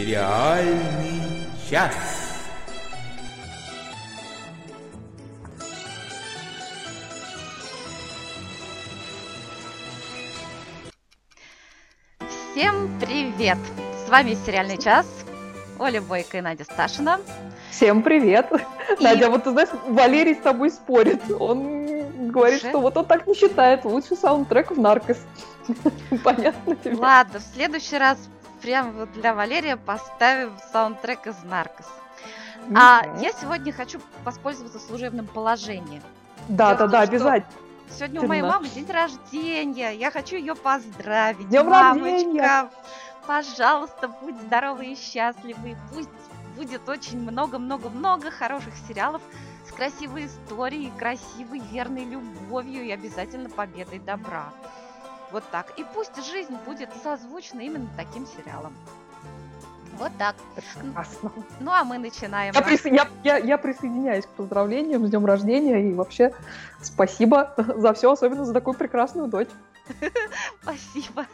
Сериальный час. Всем привет! С вами «Сериальный час». Оля Бойко и Надя Сташина. Всем привет! И... Надя, вот ты знаешь, Валерий с тобой спорит. Он говорит, Уже? что вот он так не считает. Лучший саундтрек в «Наркос». Понятно тебе? Ладно, в следующий раз прям вот для Валерия поставим саундтрек из «Наркос». А я сегодня хочу воспользоваться служебным положением. Да, да, да, обязательно. Сегодня у моей мамы день рождения. Я хочу ее поздравить. Днем Мамочка, рождения! пожалуйста, будь здоровы и счастливы. Пусть будет очень много-много-много хороших сериалов с красивой историей, красивой, верной любовью и обязательно победой добра. Вот так. И пусть жизнь будет созвучна именно таким сериалом. Вот так. Прекрасно. Ну а мы начинаем. Я, присо... я, я, я присоединяюсь к поздравлениям с днем рождения и вообще спасибо за все, особенно за такую прекрасную дочь. Спасибо.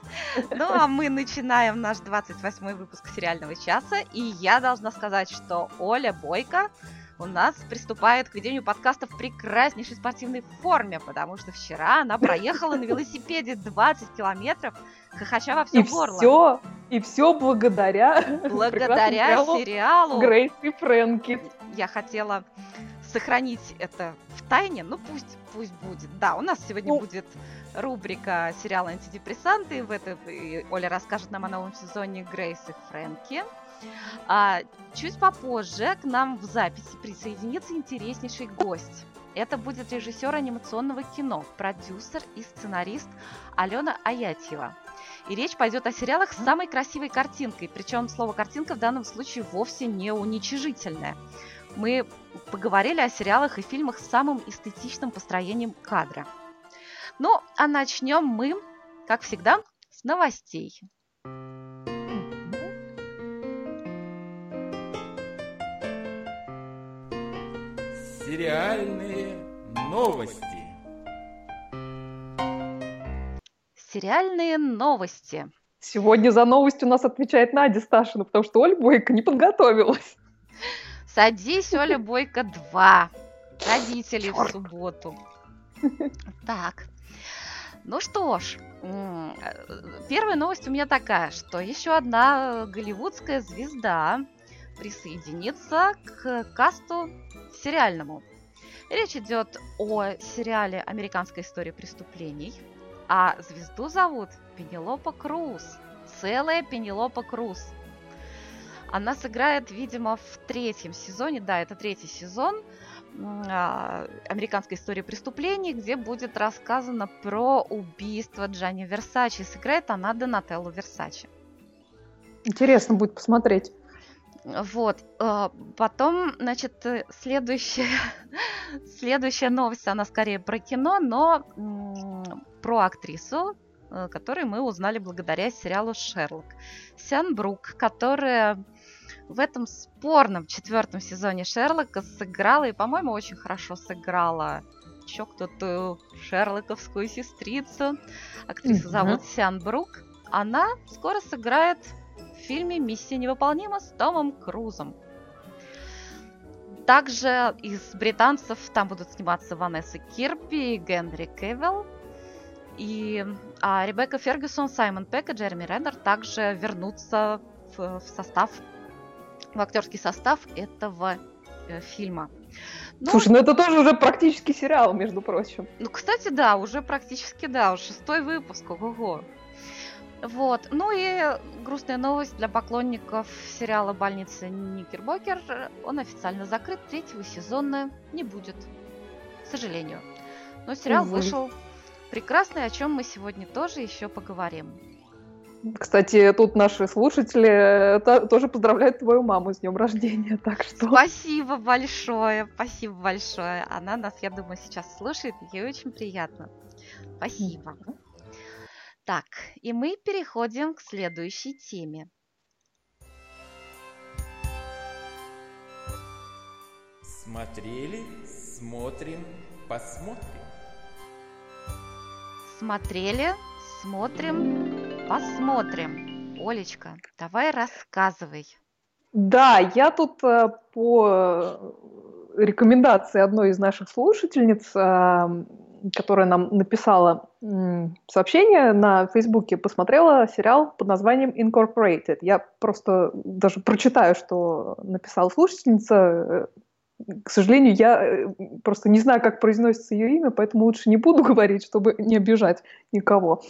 Ну а мы начинаем наш 28 выпуск сериального часа. И я должна сказать, что Оля Бойко у нас приступает к ведению подкаста в прекраснейшей спортивной форме, потому что вчера она проехала на велосипеде 20 километров, хохоча во все и горло. Все, и все благодаря, благодаря сериалу Грейс и Фрэнки. Я хотела сохранить это в тайне, ну пусть, пусть будет. Да, у нас сегодня ну, будет рубрика сериала антидепрессанты. В этой Оля расскажет нам о новом сезоне Грейс и Фрэнки. А, чуть попозже к нам в записи присоединится интереснейший гость. Это будет режиссер анимационного кино, продюсер и сценарист Алена Аятьева. И речь пойдет о сериалах с самой красивой картинкой. Причем слово картинка в данном случае вовсе не уничижительное. Мы поговорили о сериалах и фильмах с самым эстетичным построением кадра. Ну, а начнем мы, как всегда, с новостей. Сериальные новости. Сериальные новости. Сегодня за новость у нас отвечает Надя Сташина, потому что Оля Бойко не подготовилась. Садись, Оля Бойко 2. Родители в субботу. Так. Ну что ж, первая новость у меня такая, что еще одна голливудская звезда присоединится к касту сериальному. Речь идет о сериале «Американская история преступлений», а звезду зовут Пенелопа Круз. Целая Пенелопа Круз. Она сыграет, видимо, в третьем сезоне, да, это третий сезон а, «Американской истории преступлений», где будет рассказано про убийство Джанни Версачи. Сыграет она Донателлу Версачи. Интересно будет посмотреть. Вот. Э, потом, значит, э, следующая, следующая новость, она скорее про кино, но про актрису, э, которую мы узнали благодаря сериалу «Шерлок». Сян Брук, которая в этом спорном четвертом сезоне Шерлока сыграла, и, по-моему, очень хорошо сыграла чокнутую шерлоковскую сестрицу. Актрису mm-hmm. зовут Сян Брук. Она скоро сыграет фильме «Миссия невыполнима» с Томом Крузом. Также из британцев там будут сниматься Ванесса Кирби Генри Кевилл. И а Ребекка Фергюсон, Саймон Пек и Джереми Реннер также вернутся в, в состав, в актерский состав этого э, фильма. Ну, Слушай, ну это тоже уже практически сериал, между прочим. Ну, кстати, да, уже практически, да, шестой выпуск, ого-го. Вот. Ну и грустная новость для поклонников сериала «Больница Никербокер». Он официально закрыт, третьего сезона не будет. К сожалению. Но сериал Увы. вышел прекрасный, о чем мы сегодня тоже еще поговорим. Кстати, тут наши слушатели э, тоже поздравляют твою маму с днем рождения, так что... Спасибо большое, спасибо большое. Она нас, я думаю, сейчас слушает, ей очень приятно. Спасибо. Mm-hmm. Так, и мы переходим к следующей теме. Смотрели, смотрим, посмотрим. Смотрели, смотрим, посмотрим. Олечка, давай рассказывай. Да, я тут э, по рекомендации одной из наших слушательниц, э, которая нам написала сообщение на Фейсбуке, посмотрела сериал под названием Incorporated. Я просто даже прочитаю, что написала слушательница. К сожалению, я э, просто не знаю, как произносится ее имя, поэтому лучше не буду говорить, чтобы не обижать никого.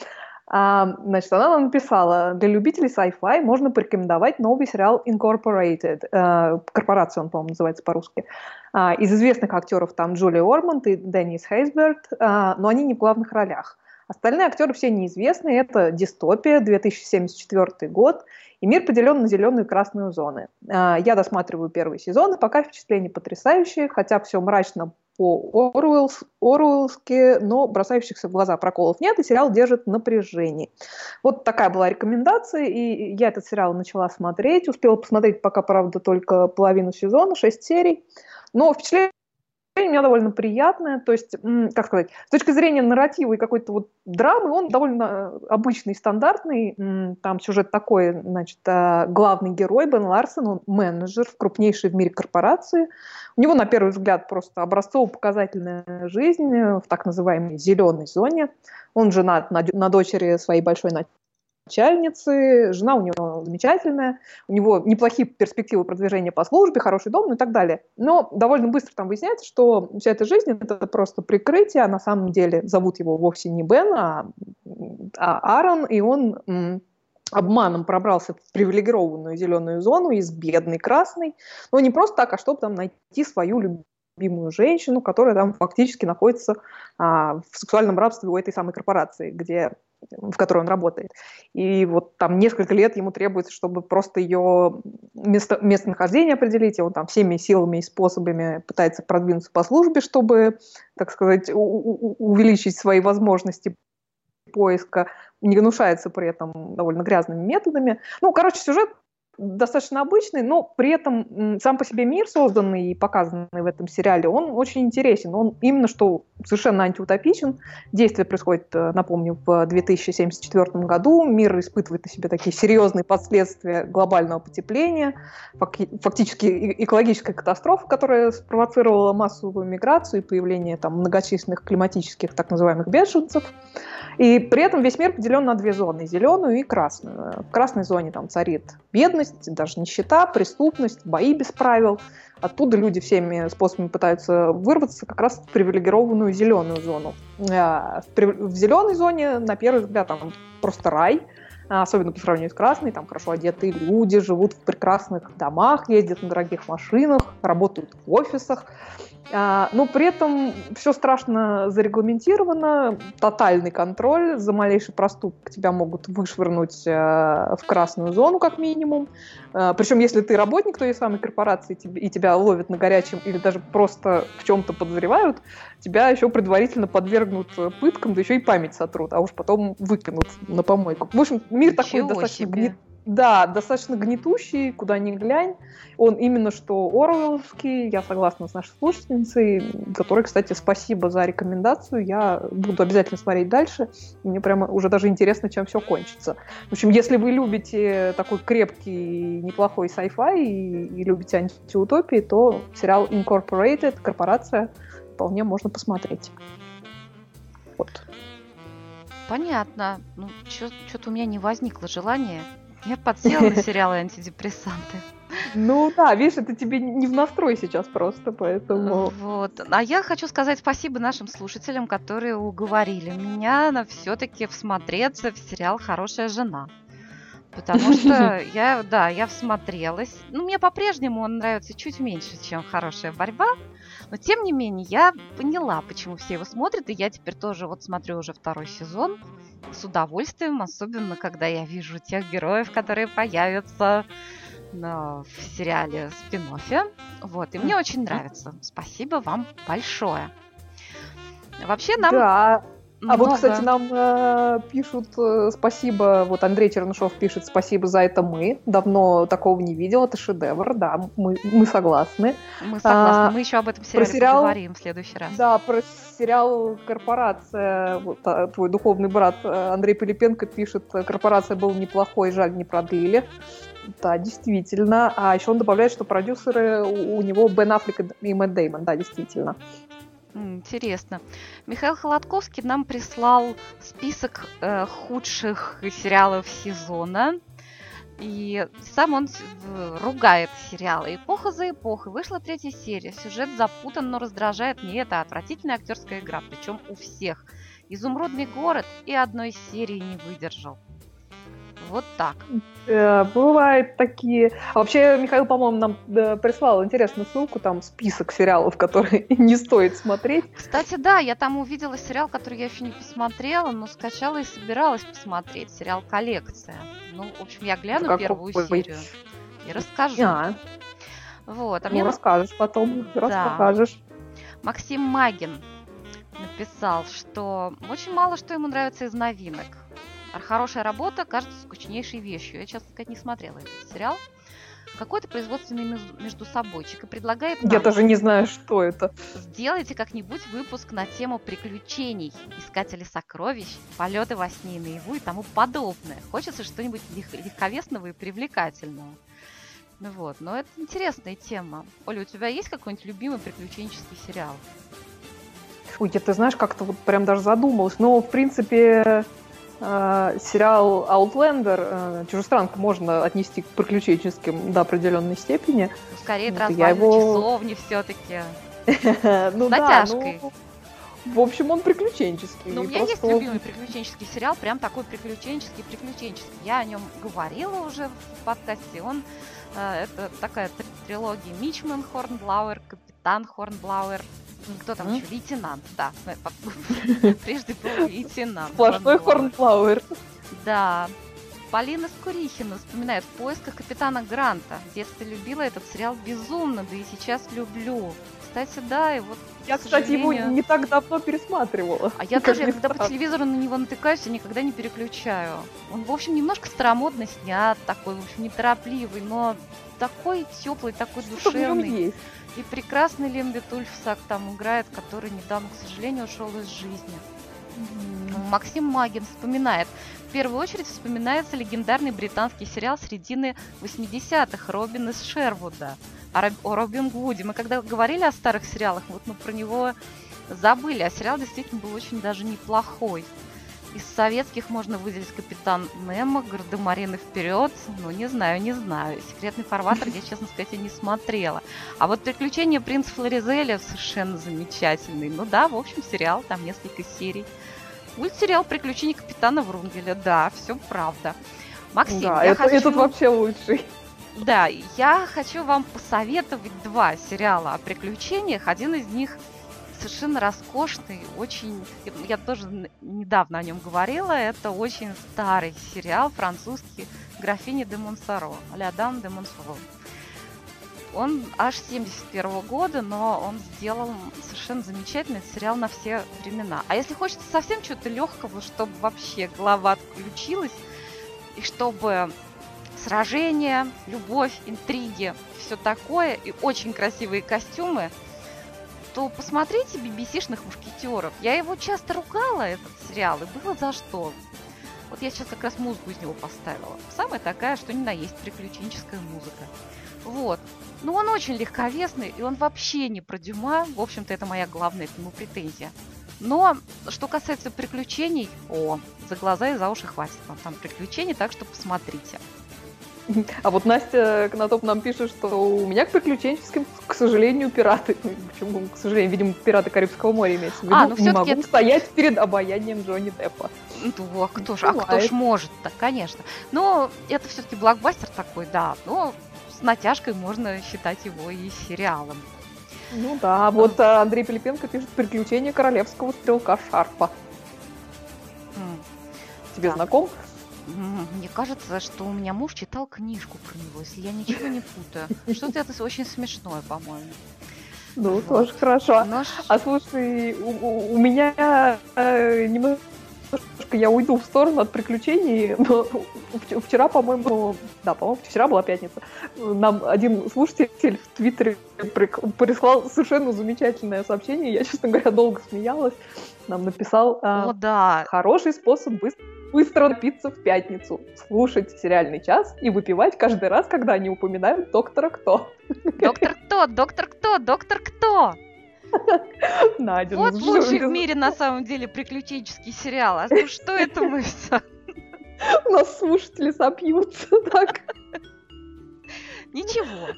А, значит, она нам написала, для любителей sci-fi можно порекомендовать новый сериал Incorporated. Э, корпорация он, по-моему, называется по-русски. А, из известных актеров там Джулия Ормонд и Деннис Хейсберт, а, но они не в главных ролях. Остальные актеры все неизвестные. Это дистопия, 2074 год, и мир поделен на зеленую и красную зоны. А, я досматриваю первый сезон, и пока впечатления потрясающие, хотя все мрачно по-оруэллски, но бросающихся в глаза проколов нет, и сериал держит напряжение. Вот такая была рекомендация, и я этот сериал начала смотреть. Успела посмотреть пока, правда, только половину сезона, шесть серий. Но впечатление у меня довольно приятное, то есть, как сказать, с точки зрения нарратива и какой-то вот драмы, он довольно обычный, стандартный, там сюжет такой, значит, а, главный герой Бен Ларсен, он менеджер в крупнейшей в мире корпорации, у него, на первый взгляд, просто образцово-показательная жизнь в так называемой зеленой зоне, он женат на, на дочери своей большой начальницы, жена у него замечательная, у него неплохие перспективы продвижения по службе, хороший дом ну и так далее. Но довольно быстро там выясняется, что вся эта жизнь – это просто прикрытие, а на самом деле зовут его вовсе не Бен, а, а Аарон, и он м, обманом пробрался в привилегированную зеленую зону из бедной красной, но не просто так, а чтобы там найти свою любимую женщину, которая там фактически находится а, в сексуальном рабстве у этой самой корпорации, где в которой он работает. И вот там несколько лет ему требуется, чтобы просто ее место, местонахождение определить, и он там всеми силами и способами пытается продвинуться по службе, чтобы, так сказать, увеличить свои возможности поиска, не гнушается при этом довольно грязными методами. Ну, короче, сюжет достаточно обычный, но при этом сам по себе мир, созданный и показанный в этом сериале, он очень интересен. Он именно что совершенно антиутопичен. Действие происходит, э, напомню, в 2074 году. Мир испытывает на себе такие серьезные последствия глобального потепления, фактически экологическая катастрофа, которая спровоцировала массовую миграцию и появление там многочисленных климатических так называемых беженцев. И при этом весь мир поделен на две зоны, зеленую и красную. В красной зоне там царит бедность, даже нищета, преступность, бои без правил. Оттуда люди всеми способами пытаются вырваться как раз в привилегированную зеленую зону. Э, в зеленой зоне, на первый взгляд, там просто рай, особенно по сравнению с красной, там хорошо одетые люди, живут в прекрасных домах, ездят на дорогих машинах, работают в офисах. А, но при этом все страшно зарегламентировано, тотальный контроль, за малейший проступок тебя могут вышвырнуть э, в красную зону как минимум. Э, Причем если ты работник той самой корпорации и тебя ловят на горячем или даже просто в чем-то подозревают, тебя еще предварительно подвергнут пыткам, да еще и память сотрут, а уж потом выкинут на помойку. В общем, мир Ничего такой достаточно гнет да, достаточно гнетущий, куда ни глянь. Он именно что Оруэллский, я согласна с нашей слушательницей, которой, кстати, спасибо за рекомендацию. Я буду обязательно смотреть дальше. Мне прямо уже даже интересно, чем все кончится. В общем, если вы любите такой крепкий, неплохой sci-fi и, и любите антиутопии, то сериал Incorporated, корпорация, вполне можно посмотреть. Вот. Понятно. Ну, что-то у меня не возникло желания я подсела на сериалы антидепрессанты. Ну да, видишь, это тебе не в настрой сейчас просто, поэтому... Вот. А я хочу сказать спасибо нашим слушателям, которые уговорили меня на все-таки всмотреться в сериал «Хорошая жена». Потому что я, да, я всмотрелась. Ну, мне по-прежнему он нравится чуть меньше, чем «Хорошая борьба». Но, тем не менее, я поняла, почему все его смотрят. И я теперь тоже вот смотрю уже второй сезон с удовольствием, особенно когда я вижу тех героев, которые появятся в сериале спин -оффе. Вот, и мне очень нравится. Спасибо вам большое. Вообще нам... Да. А вот, много. кстати, нам э, пишут э, спасибо, вот Андрей Чернышов пишет спасибо за это мы. Давно такого не видел, это шедевр, да, мы, мы согласны. Мы согласны, а, мы еще об этом сериале сериал- поговорим в следующий раз. Да, про сериал «Корпорация», вот, а, твой духовный брат э, Андрей Пилипенко пишет, э, «Корпорация» был неплохой, жаль, не продлили. Да, действительно. А еще он добавляет, что продюсеры у у него Бен Аффлек и Мэтт Деймон, да, действительно. Интересно. Михаил Холодковский нам прислал список э, худших сериалов сезона. И сам он в- ругает сериалы. Эпоха за эпохой. Вышла третья серия. Сюжет запутан, но раздражает не это, а отвратительная актерская игра. Причем у всех. Изумрудный город и одной серии не выдержал. Вот так. Э, Бывают такие. А вообще, Михаил, по-моему, нам э, прислал интересную ссылку, там список сериалов, которые не стоит смотреть. Кстати, да, я там увидела сериал, который я еще не посмотрела, но скачала и собиралась посмотреть. Сериал «Коллекция». Ну, в общем, я гляну Какой? первую серию и расскажу. А, Вот, а ну, мне расскажешь потом, раз Да. покажешь. Максим Магин написал, что очень мало что ему нравится из новинок. Хорошая работа кажется скучнейшей вещью. Я, честно сказать, не смотрела этот сериал. Какой-то производственный меж- между собойчик и предлагает Я нам даже не знаю, что это. Сделайте как-нибудь выпуск на тему приключений, искатели сокровищ, полеты во сне и наяву и тому подобное. Хочется что-нибудь лег- легковесного и привлекательного. Ну вот, но это интересная тема. Оля, у тебя есть какой-нибудь любимый приключенческий сериал? Ой, я, ты знаешь, как-то вот прям даже задумалась. Но, в принципе, сериал Outlander, э, Чужестранка, можно отнести к приключенческим до определенной степени. Скорее, Вот развалины его- часовни все-таки. Ну С да, натяжкой. ну, в общем, он приключенческий. Ну, у меня есть любимый приключенческий сериал, прям такой приключенческий, приключенческий. Я о нем говорила уже в подкасте. Он э, это такая три- трилогия Мичман Хорнблауэр, Капитан Хорнблауэр. Кто там еще? Лейтенант, да. по- Прежде был лейтенант. Сплошной. Хорнфлауэр. Да. Полина Скурихина вспоминает «В поисках капитана Гранта». В детстве любила этот сериал безумно, да и сейчас люблю. Кстати, да, и вот Я, кстати, его не так давно пересматривала. а я ни когда по телевизору на него натыкаюсь, я никогда не переключаю. Он, в общем, немножко старомодно снят, такой, в общем, неторопливый, но такой теплый, такой Что в нем душевный. есть? И прекрасный Лемби Тульфсак там играет, который недавно, к сожалению, ушел из жизни. Максим Магин вспоминает. В первую очередь вспоминается легендарный британский сериал середины 80-х Робин из Шервуда. О Робин Гуде. Мы когда говорили о старых сериалах, вот мы про него забыли, а сериал действительно был очень даже неплохой. Из советских можно выделить Капитан Немо, Гардемарины вперед. Ну, не знаю, не знаю. Секретный фарватер я, честно сказать, и не смотрела. А вот приключения принца Флоризеля совершенно замечательный. Ну да, в общем, сериал, там несколько серий. Мультсериал «Приключения капитана Врунгеля». Да, все правда. Максим, Да, я это- хочу... этот вообще лучший. Да, я хочу вам посоветовать два сериала о приключениях. Один из них совершенно роскошный, очень... Я тоже недавно о нем говорила. Это очень старый сериал французский «Графиня де Монсоро». «Ля дам де Монсоро». Он аж 71 года, но он сделал совершенно замечательный сериал на все времена. А если хочется совсем чего-то легкого, чтобы вообще голова отключилась, и чтобы сражения, любовь, интриги, все такое, и очень красивые костюмы, то посмотрите BBC-шных мушкетеров. Я его часто ругала, этот сериал, и было за что. Вот я сейчас как раз музыку из него поставила. Самая такая, что ни на есть, приключенческая музыка. Вот. Ну, он очень легковесный, и он вообще не про Дюма. В общем-то, это моя главная к нему претензия. Но, что касается приключений, о, за глаза и за уши хватит вам там приключений, так что посмотрите. А вот Настя Конотоп нам пишет, что у меня к приключенческим, к сожалению, пираты. Ну, Почему, к сожалению, видимо, пираты Карибского моря имеется в виду. А, ну не всё-таки могу это- стоять перед обаянием Джонни Деппа. Ну, а кто ж, а кто ж может-то, конечно. Но это все-таки блокбастер такой, да. Но с натяжкой можно считать его и сериалом. Ну да, вот а, Андрей Пилипенко пишет «Приключения королевского стрелка Шарпа». Тебе Так. знаком? Мне кажется, что у меня муж читал книжку про него, если я ничего не путаю. Что-то это очень смешное, по-моему. Ну, тоже хорошо. Ш- А слушай, у, у- меня э, немножко я уйду в сторону от приключений, но вч- вчера, по-моему, да, по-моему, вчера была пятница, нам один слушатель в Твиттере прислал совершенно замечательное сообщение, я, честно говоря, долго смеялась, нам написал а, О, да. хороший способ быс- быстро напиться в пятницу, слушать сериальный час и выпивать каждый раз, когда они упоминают доктора Кто. Доктор кто? Доктор кто? Доктор кто? Надя, ну, Вот лучший в мире на самом деле приключенческий сериал. А ну что это мы всё? У нас слушатели сопьются, так. Ничего.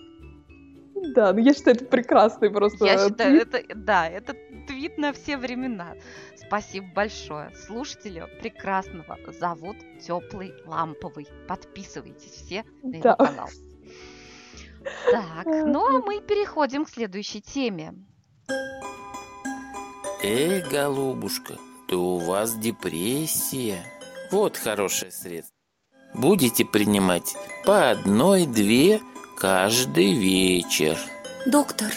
Да, ну я считаю, это прекрасный просто Я считаю, твит. это, да, это твит на все времена. Спасибо большое. Слушателя прекрасного зовут Теплый Ламповый. Подписывайтесь все на его Да. канал. Так, ну а мы переходим к следующей теме. Эй, голубушка, то у вас депрессия. Вот хорошее средство. Будете принимать по одной-две каждый вечер. Доктор,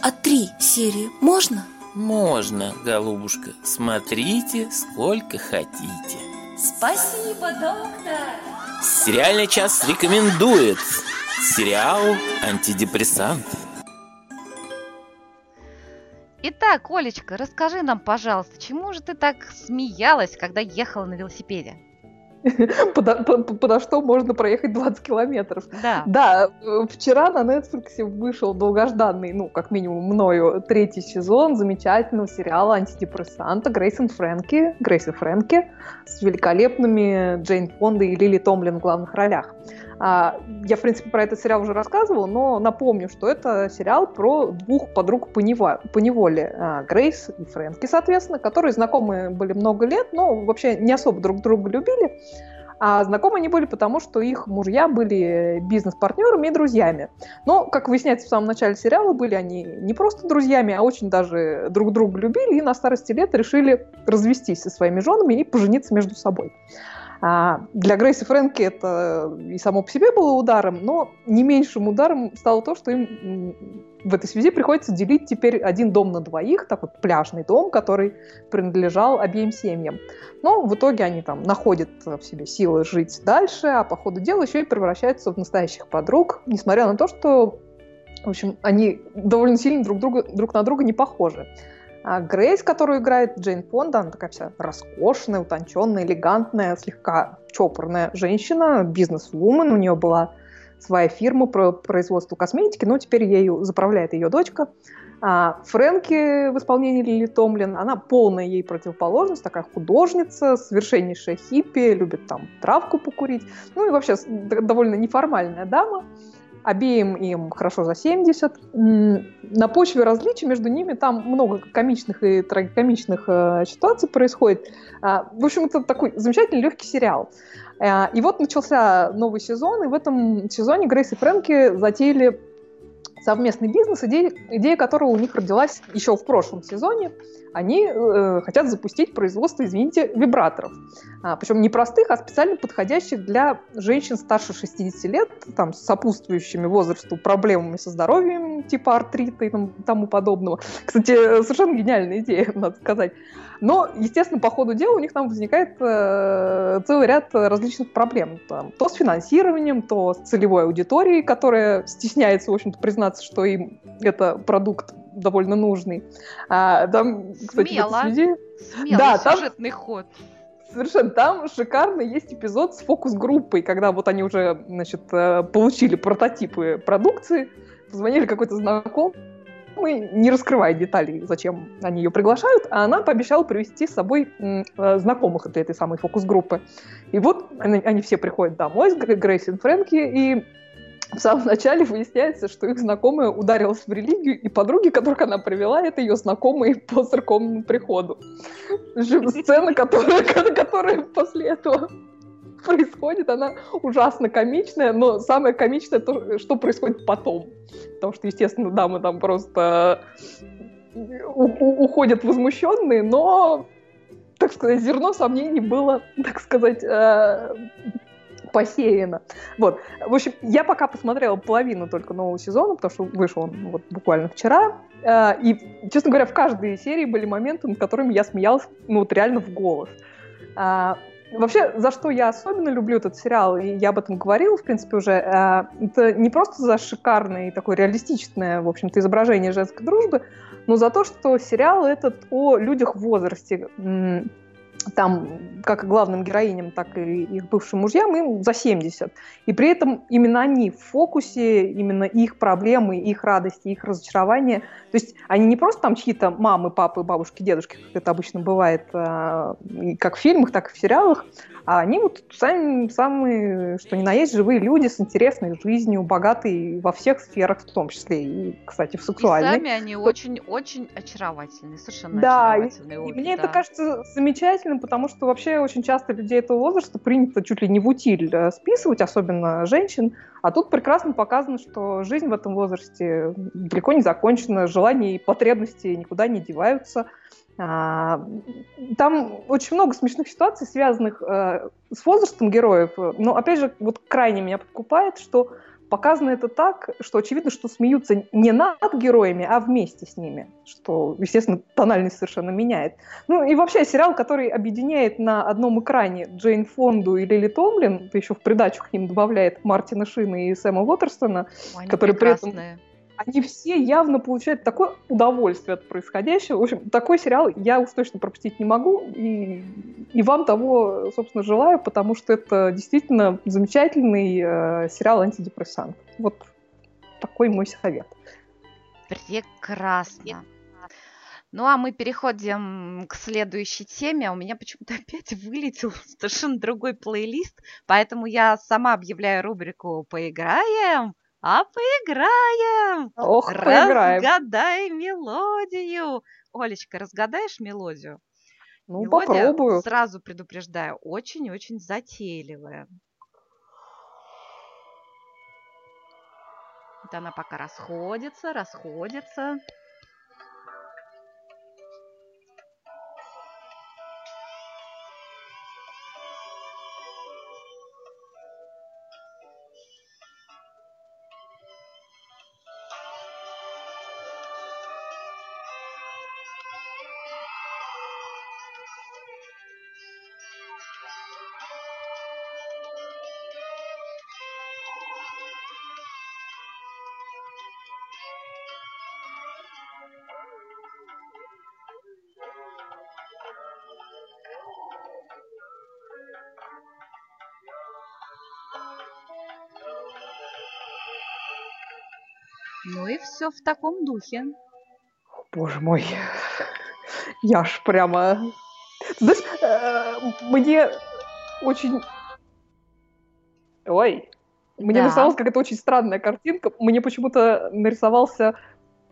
а три серии можно? Можно, голубушка, смотрите сколько хотите. Спасибо, доктор. Сериальный час рекомендует сериал «Антидепрессант». Итак, Олечка, расскажи нам, пожалуйста, чему же ты так смеялась, когда ехала на велосипеде? Подо, по- по- подо что можно проехать 20 километров. Да. Да, э, вчера на Netflix вышел долгожданный, ну, как минимум мною, третий сезон замечательного сериала антидепрессанта Грейсон Фрэнки, Грейс и Фрэнки с великолепными Джейн Фонда и Лили Томлин в главных ролях. А, Я, в принципе, про этот сериал уже рассказывала, но напомню, что это сериал про двух подруг по неволе. А, Грейс и Фрэнки, соответственно, которые знакомы были много лет, но вообще не особо друг друга любили. А знакомы они были потому, что их мужья были бизнес-партнерами и друзьями. Но, как выясняется в самом начале сериала, были они не просто друзьями, а очень даже друг друга любили и на старости лет решили развестись со своими женами и пожениться между собой. А, Для Грейс и Фрэнки это и само по себе было ударом, но не меньшим ударом стало то, что им в этой связи приходится делить теперь один дом на двоих, такой пляжный дом, который принадлежал обеим семьям. Но в итоге они там находят в себе силы жить дальше, а по ходу дела еще и превращаются в настоящих подруг, несмотря на то, что в общем, они довольно сильно друг, друга, друг на друга не похожи. А Грейс, которую играет Джейн Фонда, она такая вся роскошная, утонченная, элегантная, слегка чопорная женщина, бизнес-вумен. У нее была своя фирма по производству косметики, но теперь ею заправляет ее дочка. А Фрэнки в исполнении Лили Томлин, она полная ей противоположность, такая художница, совершеннейшая хиппи, любит там травку покурить. Ну и вообще довольно неформальная дама. Обеим им хорошо за 70. М, На почве различий между ними там много комичных и трагикомичных э, ситуаций происходит. А, В общем, это такой замечательный легкий сериал. А, И вот начался новый сезон, и в этом сезоне Грейс и Фрэнки затеяли совместный бизнес, идея, идея которого у них родилась еще в прошлом сезоне. Они э, хотят запустить производство, извините, вибраторов. А, причем не простых, а специально подходящих для женщин старше 60 лет, там, с сопутствующими возрасту проблемами со здоровьем, типа артрита и там- тому подобного. Кстати, э, совершенно гениальная идея, надо сказать. Но, естественно, по ходу дела у них там возникает э, целый ряд различных проблем. Там, то с финансированием, то с целевой аудиторией, которая стесняется, в общем-то, признаться, что им это продукт довольно нужный. А, там, кстати, в Смело. этой связи Смелый Да, там- сюжетный ход. Совершенно. Там шикарно есть эпизод с фокус-группой, когда вот они уже, значит, э, получили прототипы продукции, позвонили какой-то знакомый, не раскрывая деталей, зачем они ее приглашают, а она пообещала привести с собой э, знакомых этой, этой самой фокус-группы. И вот они, они все приходят домой с Грей- Грейс и Фрэнки, и в самом начале выясняется, что их знакомая ударилась в религию, и подруги, которых она привела, это ее знакомые по церковному приходу. Сцена, которая, после этого происходит, она ужасно комичная, но самое комичное то, что происходит потом. Потому что, естественно, дамы там просто уходят возмущенные, но, так сказать, зерно сомнений было, так сказать, э, посеяно. Вот. В общем, я пока посмотрела половину только нового сезона, потому что вышел он вот буквально вчера. Э, и, честно говоря, в каждой серии были моменты, над которыми я смеялась, ну вот реально в голос. А, Вообще, за что я особенно люблю этот сериал, и я об этом говорила, в принципе, уже, э, это не просто за шикарное и такое реалистичное, в общем-то, изображение женской дружбы, но за то, что сериал этот о людях в возрасте там, как главным героиням, так и их бывшим мужьям, им за 70. И при этом именно они в фокусе, именно их проблемы, их радости, их разочарования. То есть они не просто там чьи-то мамы, папы, бабушки, дедушки, как это обычно бывает, а, как в фильмах, так и в сериалах, а они вот сами, самые, что ни на есть, живые люди с интересной жизнью, богатые во всех сферах, в том числе и, кстати, в сексуальной. И сами они очень-очень очаровательные, совершенно да, очаровательные. И, обе, и мне да. это кажется замечательным, потому что вообще очень часто людей этого возраста принято чуть ли не в утиль э, списывать, особенно женщин, а тут прекрасно показано, что жизнь в этом возрасте далеко не закончена, желания и потребности никуда не деваются – там очень много смешных ситуаций, связанных э, с возрастом героев. Но, опять же, вот крайне меня подкупает, что показано это так, что очевидно, что смеются не над героями, а вместе с ними, что, естественно, тональность совершенно меняет. Ну и вообще сериал, который объединяет на одном экране Джейн Фонду и Лили Томлин, еще в придачу к ним добавляет Мартина Шина и Сэма Уотерстона, Ой, которые при этом прекрасные они все явно получают такое удовольствие от происходящего. В общем, такой сериал я уж точно пропустить не могу. И, и вам того, собственно, желаю, потому что это действительно замечательный э, сериал антидепрессант. Вот такой мой совет. Прекрасно. Ну а мы переходим к следующей теме. У меня почему-то опять вылетел совершенно другой плейлист, поэтому я сама объявляю рубрику «Поиграем». А поиграем! Ох, поиграем. Разгадай мелодию! Олечка, разгадаешь мелодию? Ну, Мелодия, попробую. Сразу предупреждаю, очень-очень затейливая. Вот она пока расходится, расходится. Все в таком духе. Боже мой. Я ж прямо... Знаешь, э, мне очень... Ой. Мне Да. нарисовалась какая-то очень странная картинка. Мне почему-то нарисовался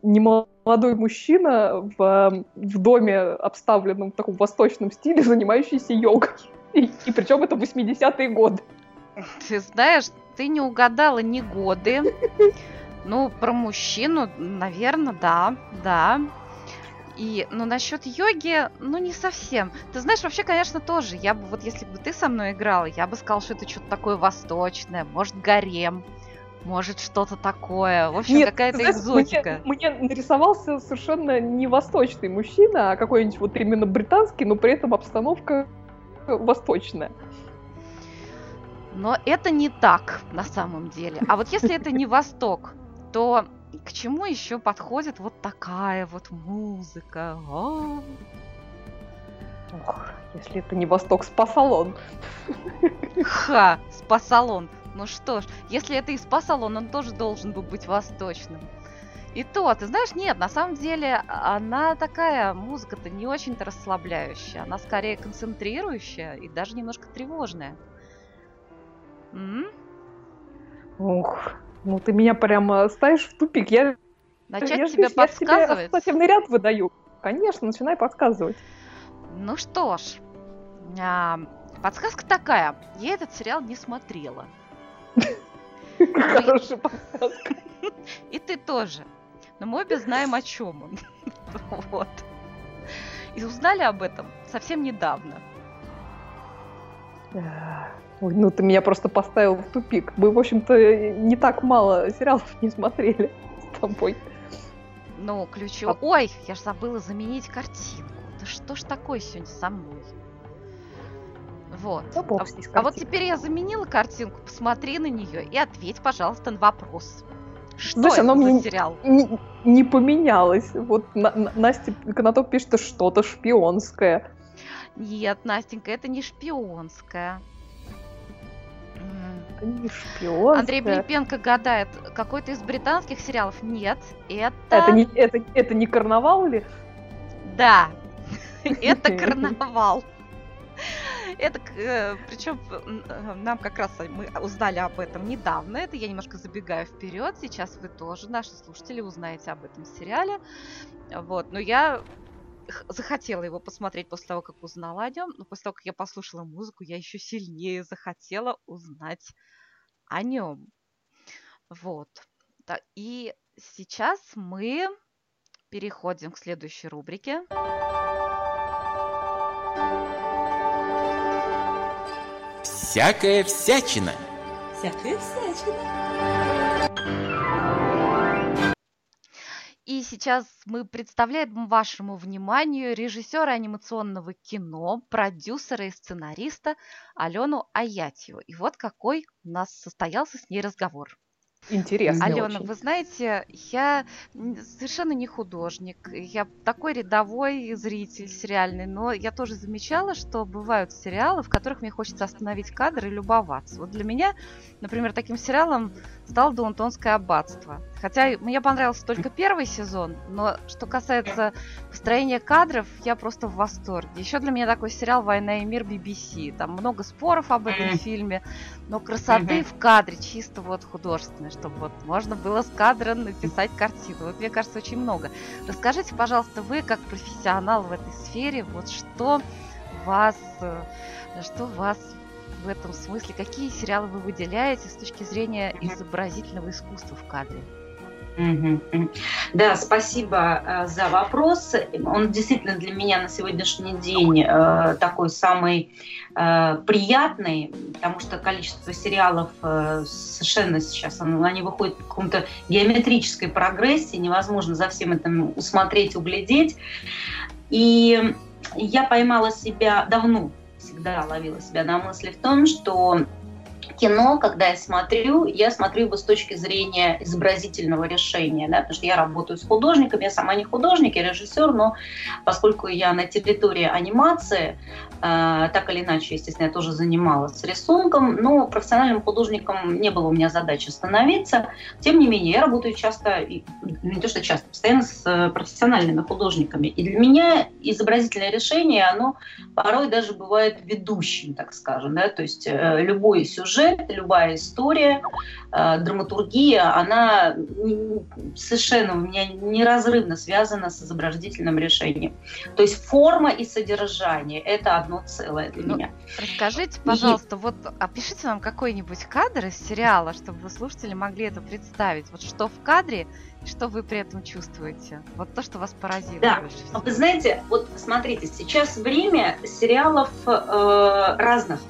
немолодой мужчина в, в доме, обставленном в таком восточном стиле, занимающийся йогой. И, и причем это 80-е годы. Ты знаешь, ты не угадала ни годы. Ну, про мужчину, наверное, да, да. И, ну, насчет йоги, ну, не совсем. Ты знаешь, вообще, конечно, тоже. Я бы, вот если бы ты со мной играла, я бы сказала, что это что-то такое восточное, может, гарем, может, что-то такое. В общем, какая-то экзотика. Мне, мне нарисовался совершенно не восточный мужчина, а какой-нибудь вот именно британский, но при этом обстановка восточная. Но это не так на самом деле. А вот если это не Восток, то к чему еще подходит вот такая вот музыка? А. Ох, если это не Восток, спа-салон. Ха, спа-салон. Ну что ж, если это и спа-салон, он тоже должен был быть восточным. И то, ты знаешь, нет, на самом деле она такая, музыка-то не очень-то расслабляющая. Она скорее концентрирующая и даже немножко тревожная. М? Ух, ну ты меня прямо ставишь в тупик. Я, Начать я, тебе я тебе ассоциативный ряд выдаю. Конечно, начинай подсказывать. Ну что ж, а, подсказка такая. Я этот сериал не смотрела. Хорошая подсказка. И ты тоже. Но мы обе знаем, о чем он. Вот. И узнали об этом совсем недавно. Ой, ну ты меня просто поставил в тупик. Мы, в общем-то, не так мало сериалов не смотрели с тобой. Ну, ключу... Ой, я же забыла заменить картинку. Да что ж такое сегодня со мной? Вот. Да а, а вот теперь я заменила картинку, посмотри на нее и ответь, пожалуйста, на вопрос. Что Знаешь, это оно за мне- сериал? Не, не поменялось. Вот На- На- Настя Конотоп пишет, что что-то шпионское. Нет, Настенька, это не шпионская. Андрей Пилипенко гадает, какой-то из британских сериалов? Нет, это... Это не, это, это не карнавал или? Да, это карнавал. Это, причем нам как раз мы узнали об этом недавно. Это я немножко забегаю вперед. Сейчас вы тоже, наши слушатели, узнаете об этом сериале. Вот, но я захотела его посмотреть после того, как узнала о нем. Но после того, как я послушала музыку, я еще сильнее захотела узнать о нем. Вот. И сейчас мы переходим к следующей рубрике. Всякая всячина. Всякая всячина. Сейчас мы представляем вашему вниманию режиссера анимационного кино, продюсера и сценариста Алену Аятьеву. И вот какой у нас состоялся с ней разговор. Интересно. Алена, очень. вы знаете, я совершенно не художник. Я такой рядовой зритель сериальный, но я тоже замечала, что бывают сериалы, в которых мне хочется остановить кадр и любоваться. Вот для меня, например, таким сериалом стал Даунтонское аббатство. Хотя мне понравился только первый сезон, но что касается построения кадров, я просто в восторге. Еще для меня такой сериал «Война и мир» BBC. Там много споров об этом фильме, но красоты в кадре чисто вот художественной, чтобы вот можно было с кадра написать картину. Вот мне кажется, очень много. Расскажите, пожалуйста, вы как профессионал в этой сфере, вот что вас, э, что вас в этом смысле, какие сериалы вы выделяете с точки зрения изобразительного искусства в кадре? Да, спасибо э, за вопрос. Он действительно для меня на сегодняшний день э, такой самый э, приятный, потому что количество сериалов совершенно сейчас, они выходят в каком-то геометрической прогрессии, невозможно за всем этим усмотреть, углядеть. И я поймала себя давно, всегда ловила себя на мысли в том, что кино, когда я смотрю, я смотрю его с точки зрения изобразительного решения, да, потому что я работаю с художником, я сама не художник, я режиссер, но поскольку я на территории анимации, так или иначе, естественно, я тоже занималась рисунком, но профессиональным художником не было у меня задачи становиться. Тем не менее, я работаю часто, не то что часто, постоянно с э, профессиональными художниками. И для меня изобразительное решение, оно порой даже бывает ведущим, так скажем. Да? То есть э, любой сюжет, любая история, э, драматургия, она совершенно у меня неразрывно связана с изобразительным решением. То есть форма и содержание – это одно целое для Ну, меня. Расскажите, пожалуйста, вот опишите нам какой-нибудь кадр из сериала, чтобы слушатели могли это представить. Вот что в кадре и что вы при этом чувствуете. Вот то, что вас поразило Да. А. Вы знаете, вот смотрите, сейчас время сериалов э, разных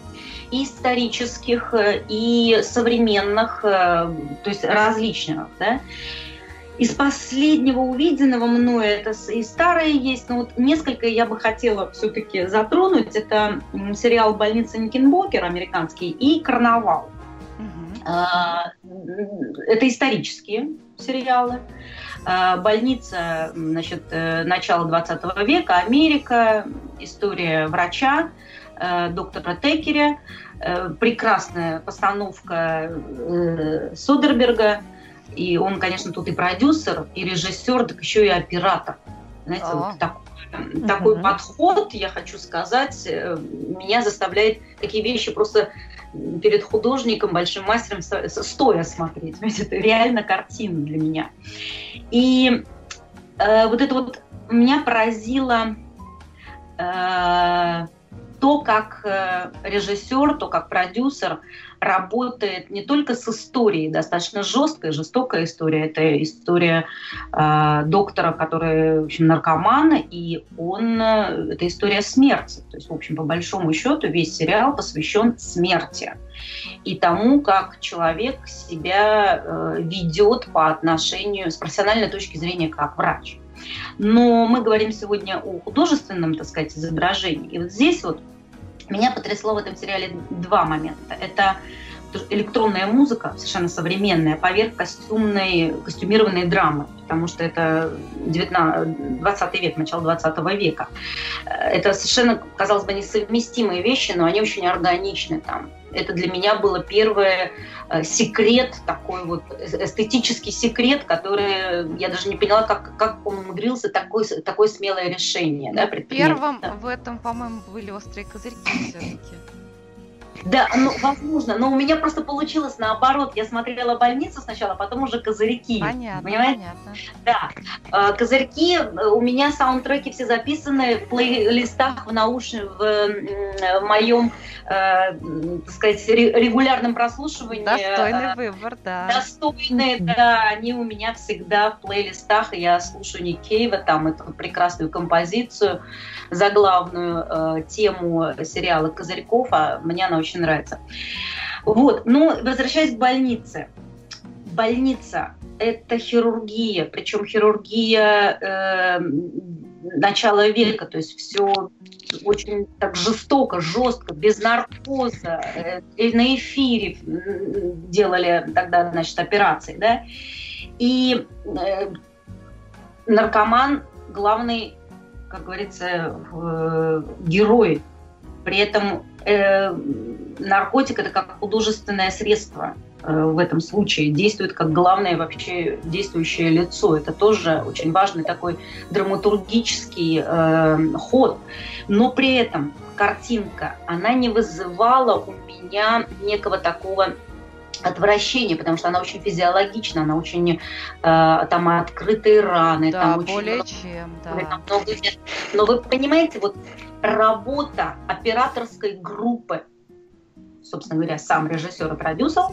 и исторических, э, и современных, э, то есть различных, да. Из последнего увиденного мною это и старые есть, но вот несколько я бы хотела все-таки затронуть. Это сериал «Больница Никенбокер» американский и «Карнавал». А, Это исторические сериалы. А, Больница, значит, э, начало 20 века, Америка, история врача, э, доктора Текеря, э, прекрасная постановка Содерберга, и он, конечно, тут и продюсер, и режиссер, так еще и оператор. Знаете, О. вот такой, такой Мгм. подход, я хочу сказать, э, меня заставляет такие вещи просто перед художником, большим мастером стоя смотреть. Это реально картина для меня. И э, вот это вот меня поразило э, то, как э, режиссер, то, как продюсер работает не только с историей, достаточно жесткая, жестокая история. Это история э, доктора, который, в общем, наркоман, и он, э, это история смерти. То есть, в общем, по большому счету, весь сериал посвящен смерти и тому, как человек себя э, ведет по отношению с профессиональной точки зрения как врач. Но мы говорим сегодня о художественном, так сказать, изображении. И вот здесь вот меня потрясло в этом сериале два момента. Это электронная музыка, совершенно современная, поверх костюмной, костюмированной драмы, потому что это 19, 20 век, начало 20 века. Это совершенно, казалось бы, несовместимые вещи, но они очень органичны там. Это для меня было первое э, секрет, такой вот эстетический секрет, который я даже не поняла, как, как он умудрился такое, такое смелое решение. Да, Первым да. в этом, по-моему, были острые козырьки все-таки. Да, ну, возможно, но у меня просто получилось наоборот. Я смотрела больницу сначала, а потом уже козырьки. Понятно, понимаете? понятно. Да, э, козырьки, э, у меня саундтреки все записаны в плейлистах в наушниках, в моем, э, так сказать, регулярном прослушивании. Достойный выбор, да. Достойные, да, они у меня всегда в плейлистах, и я слушаю Ник Кейва, там эту прекрасную композицию, заглавную тему сериала «Козырьков», а мне она очень очень нравится. Вот, ну, возвращаясь к больнице. Больница – это хирургия, причем хирургия э, начала века, то есть все очень так жестоко, жестко, без наркоза, э, на эфире делали тогда, значит, операции, да, и э, наркоман главный, как говорится, э, герой, при этом э, наркотик это как художественное средство э, в этом случае действует как главное вообще действующее лицо. Это тоже очень важный такой драматургический э, ход. Но при этом картинка, она не вызывала у меня некого такого отвращение, потому что она очень физиологична, она очень э, там открытые раны, да, там более очень чем, да. много, но вы понимаете, вот работа операторской группы, собственно говоря, сам режиссер и продюсер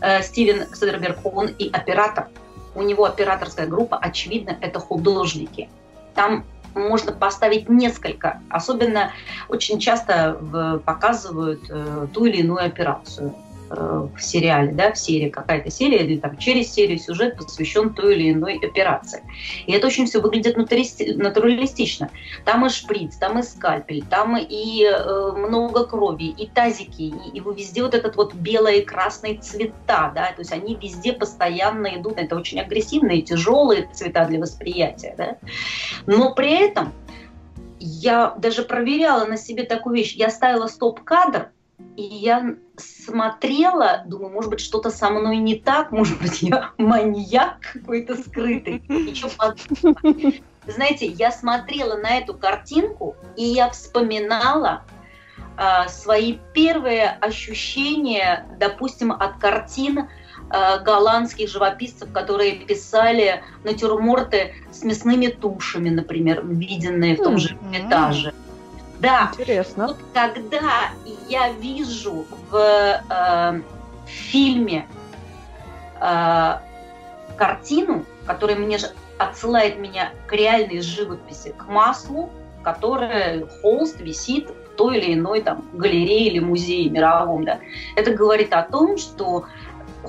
э, Стивен Содерберг, он и оператор. У него операторская группа, очевидно, это художники. Там можно поставить несколько. Особенно очень часто показывают э, ту или иную операцию. Э, в сериале, да, в серии, какая-то серия, или там через серию сюжет посвящен той или иной операции. И это очень все выглядит натуралистично. Там и шприц, там и скальпель, там и э, много крови, и тазики, и, и везде вот этот вот белый и красный цвета, да, то есть они везде постоянно идут, это очень агрессивные, тяжелые цвета для восприятия, да. Но при этом я даже проверяла на себе такую вещь. Я ставила стоп-кадр, и я смотрела, думаю, может быть, что-то со мной не так, может быть, я маньяк какой-то скрытый. Знаете, я смотрела на эту картинку, и я вспоминала э, свои первые ощущения, допустим, от картин э, голландских живописцев, которые писали натюрморты с мясными тушами, например, виденные в том же этаже. Да. Интересно. Вот когда я вижу в э, фильме э, картину, которая мне отсылает меня к реальной живописи, к маслу, которая холст висит в той или иной там галерее или музее мировом, да. Это говорит о том, что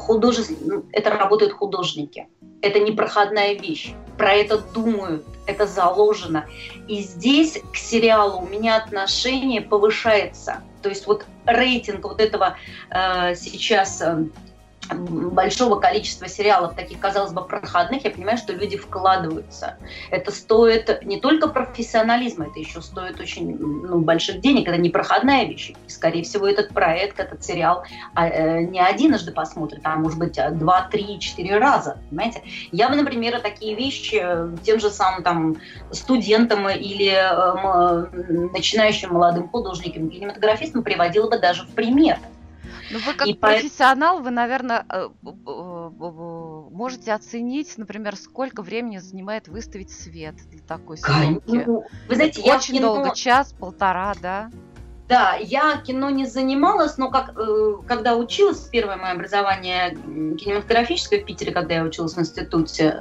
художеств... Ну, это работают художники. Это не проходная вещь. Про это думают, это заложено. И здесь к сериалу у меня отношение повышается. То есть вот рейтинг вот этого э, сейчас э, большого количества сериалов, таких, казалось бы, проходных, я понимаю, что люди вкладываются. Это стоит не только профессионализма, это еще стоит очень ну, больших денег. Это не проходная вещь. И, скорее всего, этот проект, этот сериал а, э, не одиножды посмотрит, а может быть два, три, четыре раза. Понимаете? Я бы, например, такие вещи э, тем же самым там студентам или э, начинающим молодым художникам, кинематографистам приводила бы даже в пример. Ну, вы как и профессионал, по... вы, наверное, э, можете оценить, например, сколько времени занимает выставить свет для такой съемки. Ну, вы знаете, я очень долго, час, полтора, да? Да, я кино не занималась, но как, э, когда училась, первое мое образование кинематографическое в Питере, когда я училась в институте,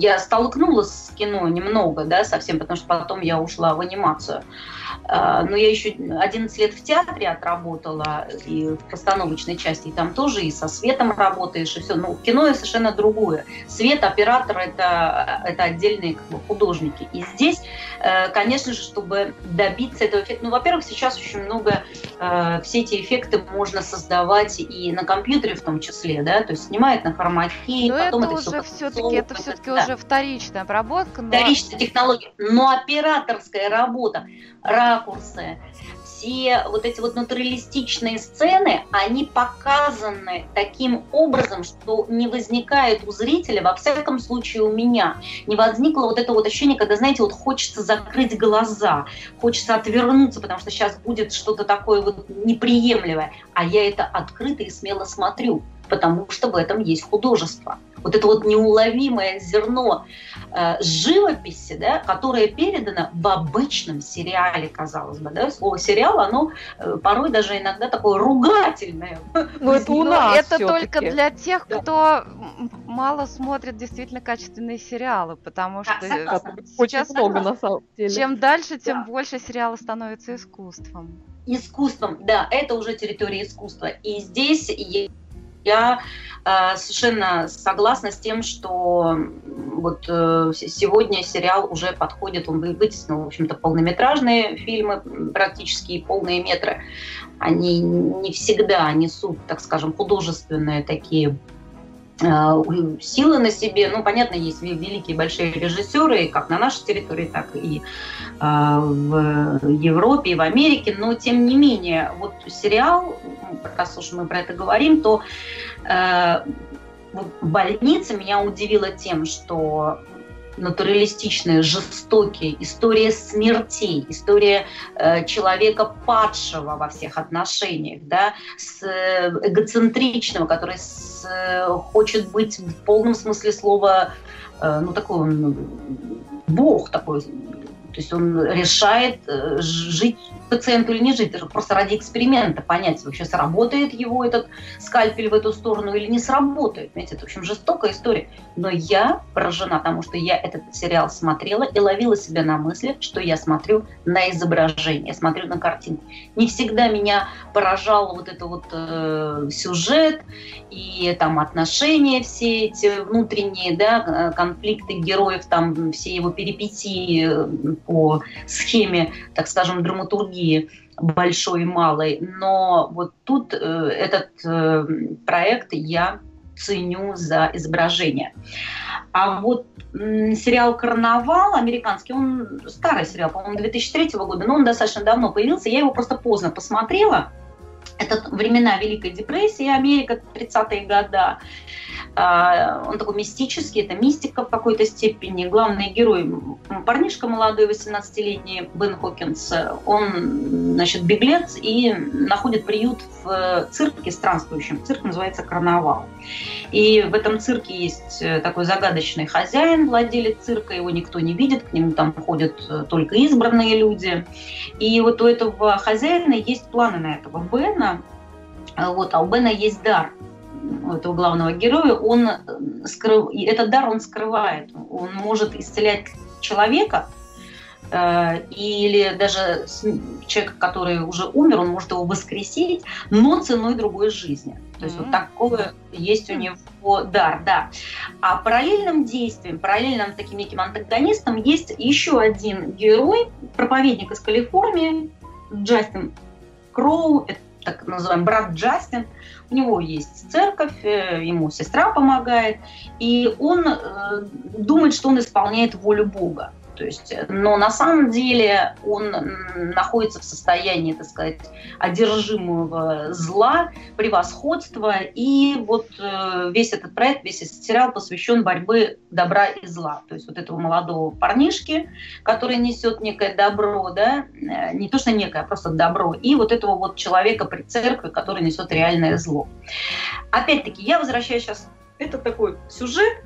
я столкнулась с кино немного, да, совсем, потому что потом я ушла в анимацию. Но я еще 11 лет в театре отработала, и в постановочной части, и там тоже и со светом работаешь, и все. Но кино это совершенно другое. Свет, оператор это, это отдельные как бы, художники. И здесь, э, конечно же, чтобы добиться этого эффекта, ну, во-первых, сейчас очень много, э, все эти эффекты можно создавать и на компьютере в том числе, да, то есть снимает на хромаке, но потом это, это уже все-таки, это все-таки да. уже вторичная обработка. Но... Вторичная технология, но операторская работа, ракурсы, все вот эти вот натуралистичные сцены, они показаны таким образом, что не возникает у зрителя, во всяком случае у меня, не возникло вот это вот ощущение, когда, знаете, вот хочется закрыть глаза, хочется отвернуться, потому что сейчас будет что-то такое вот неприемлемое, а я это открыто и смело смотрю, потому что в этом есть художество вот это вот неуловимое зерно э, живописи, да, которое передано в обычном сериале, казалось бы. Да? Слово сериал, оно э, порой даже иногда такое ругательное. Ну, это у нас Это только для тех, да. кто мало смотрит действительно качественные сериалы, потому что да, сейчас много на самом деле. Чем дальше, тем да. больше сериалы становятся искусством. Искусством, да, это уже территория искусства. И здесь я э, совершенно согласна с тем, что вот э, сегодня сериал уже подходит, он вытеснил, в общем-то, полнометражные фильмы, практически полные метры. Они не всегда несут, так скажем, художественные такие силы на себе. Ну, понятно, есть великие большие режиссеры, как на нашей территории, так и э, в Европе, и в Америке, но тем не менее, вот сериал, раз уж мы про это говорим, то э, больница меня удивила тем, что натуралистичные, жестокие, история смертей, история э, человека падшего во всех отношениях, да, с э, эгоцентричного, который с, э, хочет быть в полном смысле слова, э, ну такой он бог такой, то есть он решает э, жить пациенту или не жить, это просто ради эксперимента понять, вообще сработает его этот скальпель в эту сторону или не сработает. Знаете, это, в общем, жестокая история. Но я поражена тому, что я этот сериал смотрела и ловила себя на мысли, что я смотрю на изображение, смотрю на картинку. Не всегда меня поражал вот это вот э, сюжет и там отношения все эти внутренние, да, э, конфликты героев, там все его перипетии э, по схеме, так скажем, драматургии большой и малой. Но вот тут э, этот э, проект я ценю за изображение. А вот сериал «Карнавал» американский, он старый сериал, по-моему, 2003 года, но он достаточно давно появился. Я его просто поздно посмотрела. Это времена Великой депрессии, Америка, 30-е годы. А, он такой мистический, это мистика в какой-то степени. Главный герой, парнишка молодой, 18-летний, Бен Хокинс, он, значит, беглец и находит приют в цирке странствующем. Цирк называется «Карнавал». И в этом цирке есть э, такой загадочный хозяин, владелец цирка, его никто не видит, к нему там ходят э, только избранные люди. И вот у этого хозяина есть планы на этого Бена, вот, а у Бена есть дар – этого главного героя, он э, скрыв... этот дар он скрывает. Он может исцелять человека, э, или даже человека, который уже умер, он может его воскресить, но ценой другой жизни. То есть mm-hmm. вот такое есть у него дар, да. А параллельным действием, параллельным таким неким антагонистом есть еще один герой, проповедник из Калифорнии, Джастин Кроу, это так называемый брат Джастин, у него есть церковь, э, ему сестра помогает, и он э, думает, что он исполняет волю Бога. То есть, э, но на самом деле он находится в состоянии, так сказать, одержимого зла, превосходства. И вот э, весь этот проект, весь этот сериал посвящен борьбе добра и зла. То есть вот этого молодого парнишки, который несет некое добро, да, э, не то что некое, а просто добро, и вот этого вот человека при церкви, который несет реальное зло. Опять-таки, я возвращаюсь сейчас это такой сюжет,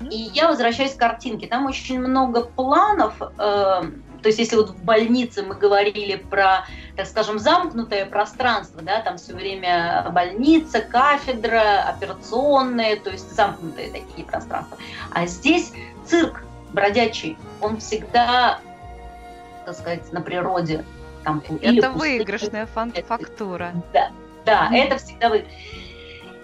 и я возвращаюсь к картинке. Там очень много планов. Э, то есть, если вот в больнице мы говорили про так скажем, замкнутое пространство, да, там все время больница, кафедра, операционные, то есть замкнутые такие пространства. А здесь цирк бродячий, он всегда, так сказать, на природе. Там, это выигрышная фактура. Да, да, mm-hmm. это всегда вы.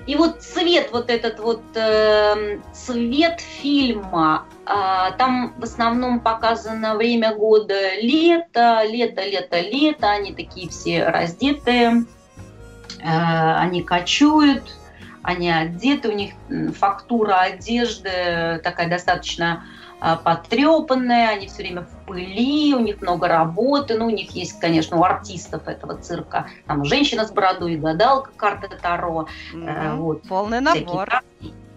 И вот цвет, вот этот вот э, цвет фильма, э, там в основном показано время года лето, лето, лето, лето, они такие все раздетые, э, они кочуют, они одеты, у них фактура одежды такая достаточно а, потрепанные, они все время в пыли, у них много работы, ну, у них есть, конечно, у артистов этого цирка, там женщина с бородой, гадалка, карта Таро, mm-hmm. вот. Полный набор.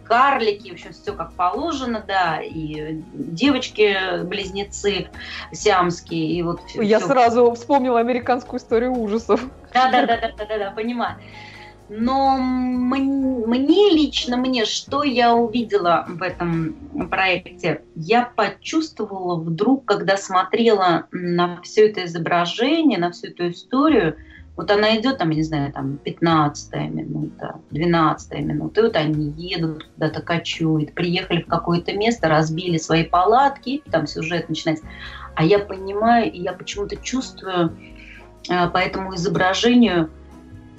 карлики, в общем, все как положено, да, и девочки-близнецы сиамские, и вот Я все. сразу вспомнила американскую историю ужасов. Да-да-да-да-да, понимаю. Но мне лично, мне, что я увидела в этом проекте, я почувствовала вдруг, когда смотрела на все это изображение, на всю эту историю, вот она идет, там, я не знаю, там, 15 минута, 12 минута, и вот они едут куда-то, кочуют, приехали в какое-то место, разбили свои палатки, там сюжет начинается. А я понимаю, и я почему-то чувствую э, по этому изображению –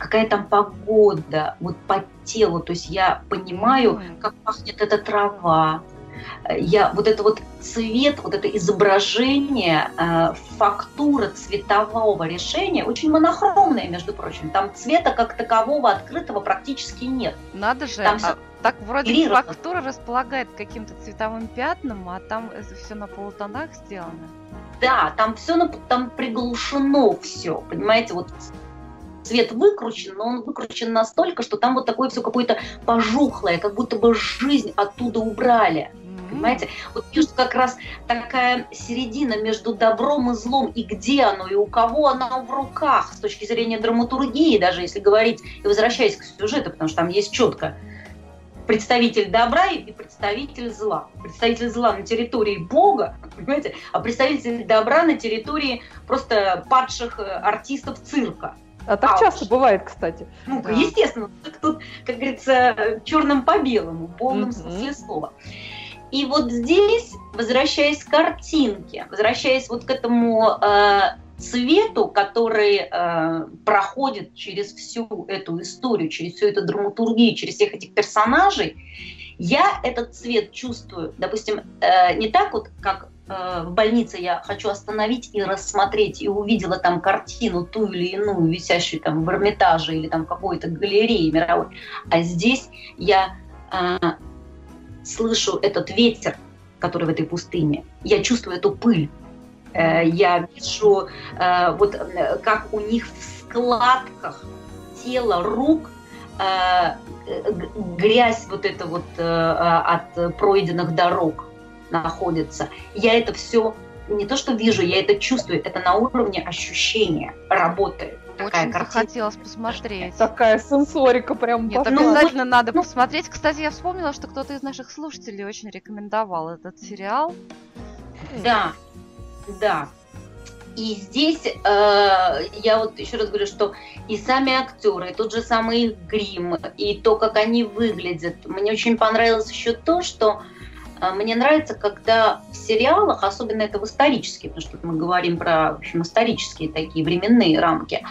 какая там погода, вот по телу, то есть я понимаю, как пахнет эта трава, я вот это вот цвет, вот это изображение, э, фактура цветового решения очень монохромная, между прочим. Там цвета как такового открытого практически нет. Надо же, там а, так вроде фактура располагает каким-то цветовым пятном, а там это все на полутонах сделано. Да, там все там приглушено все, понимаете, вот цвет выкручен, но он выкручен настолько, что там вот такое все какое-то пожухлое, как будто бы жизнь оттуда убрали. Понимаете? Вот между как раз такая середина между добром и злом, и где оно, и у кого оно в руках, с точки зрения драматургии, даже если говорить, и возвращаясь к сюжету, потому что там есть четко представитель добра и представитель зла. Представитель зла на территории Бога, понимаете, а представитель добра на территории просто падших э, артистов цирка. А так а часто бывает, кстати. Ну, да. естественно, тут, как говорится, черным по белому, в полном mm-hmm. смысле слова. И вот здесь, возвращаясь к картинке, возвращаясь вот к этому э, цвету, который э, проходит через всю эту историю, через всю эту драматургию, через всех этих персонажей, я этот цвет чувствую, допустим, э, не так вот, как в больнице я хочу остановить и рассмотреть, и увидела там картину ту или иную, висящую там в Эрмитаже или там какой-то галерее мировой. А здесь я э, слышу этот ветер, который в этой пустыне. Я чувствую эту пыль. Э, я вижу, э, вот э, как у них в складках тела, рук э, грязь вот это вот э, от пройденных дорог находится. Я это все не то что вижу, я это чувствую, это на уровне ощущения работает. Такая Очень картина. захотелось посмотреть. Такая сенсорика прям. Нет, обязательно ну, надо ну, посмотреть. Кстати, я вспомнила, что кто-то из наших слушателей очень рекомендовал этот сериал. Да, да. И здесь э, я вот еще раз говорю, что и сами актеры, и тот же самый их грим, и то, как они выглядят. Мне очень понравилось еще то, что мне нравится, когда в сериалах, особенно это в исторических, потому что мы говорим про в общем, исторические такие временные рамки,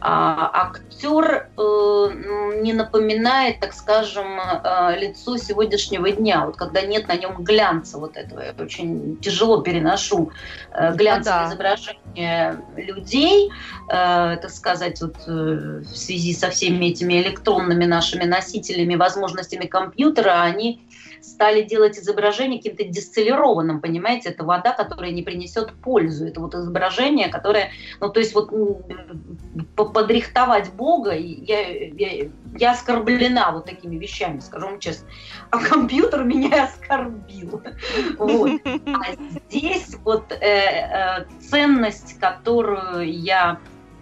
а, актер э, не напоминает, так скажем, э, лицо сегодняшнего дня. Вот когда нет на нем глянца вот этого, я очень тяжело переношу э, глянцевое да. изображение людей, так сказать, вот в связи со всеми этими электронными нашими носителями, возможностями компьютера, они стали делать изображение каким-то дистиллированным, понимаете, это вода, которая не принесет пользу, это вот изображение, которое, ну, то есть вот подрихтовать Бога, я, я, я оскорблена вот такими вещами, скажу вам честно, а компьютер меня оскорбил. Вот. А здесь вот э, э, ценность, которую я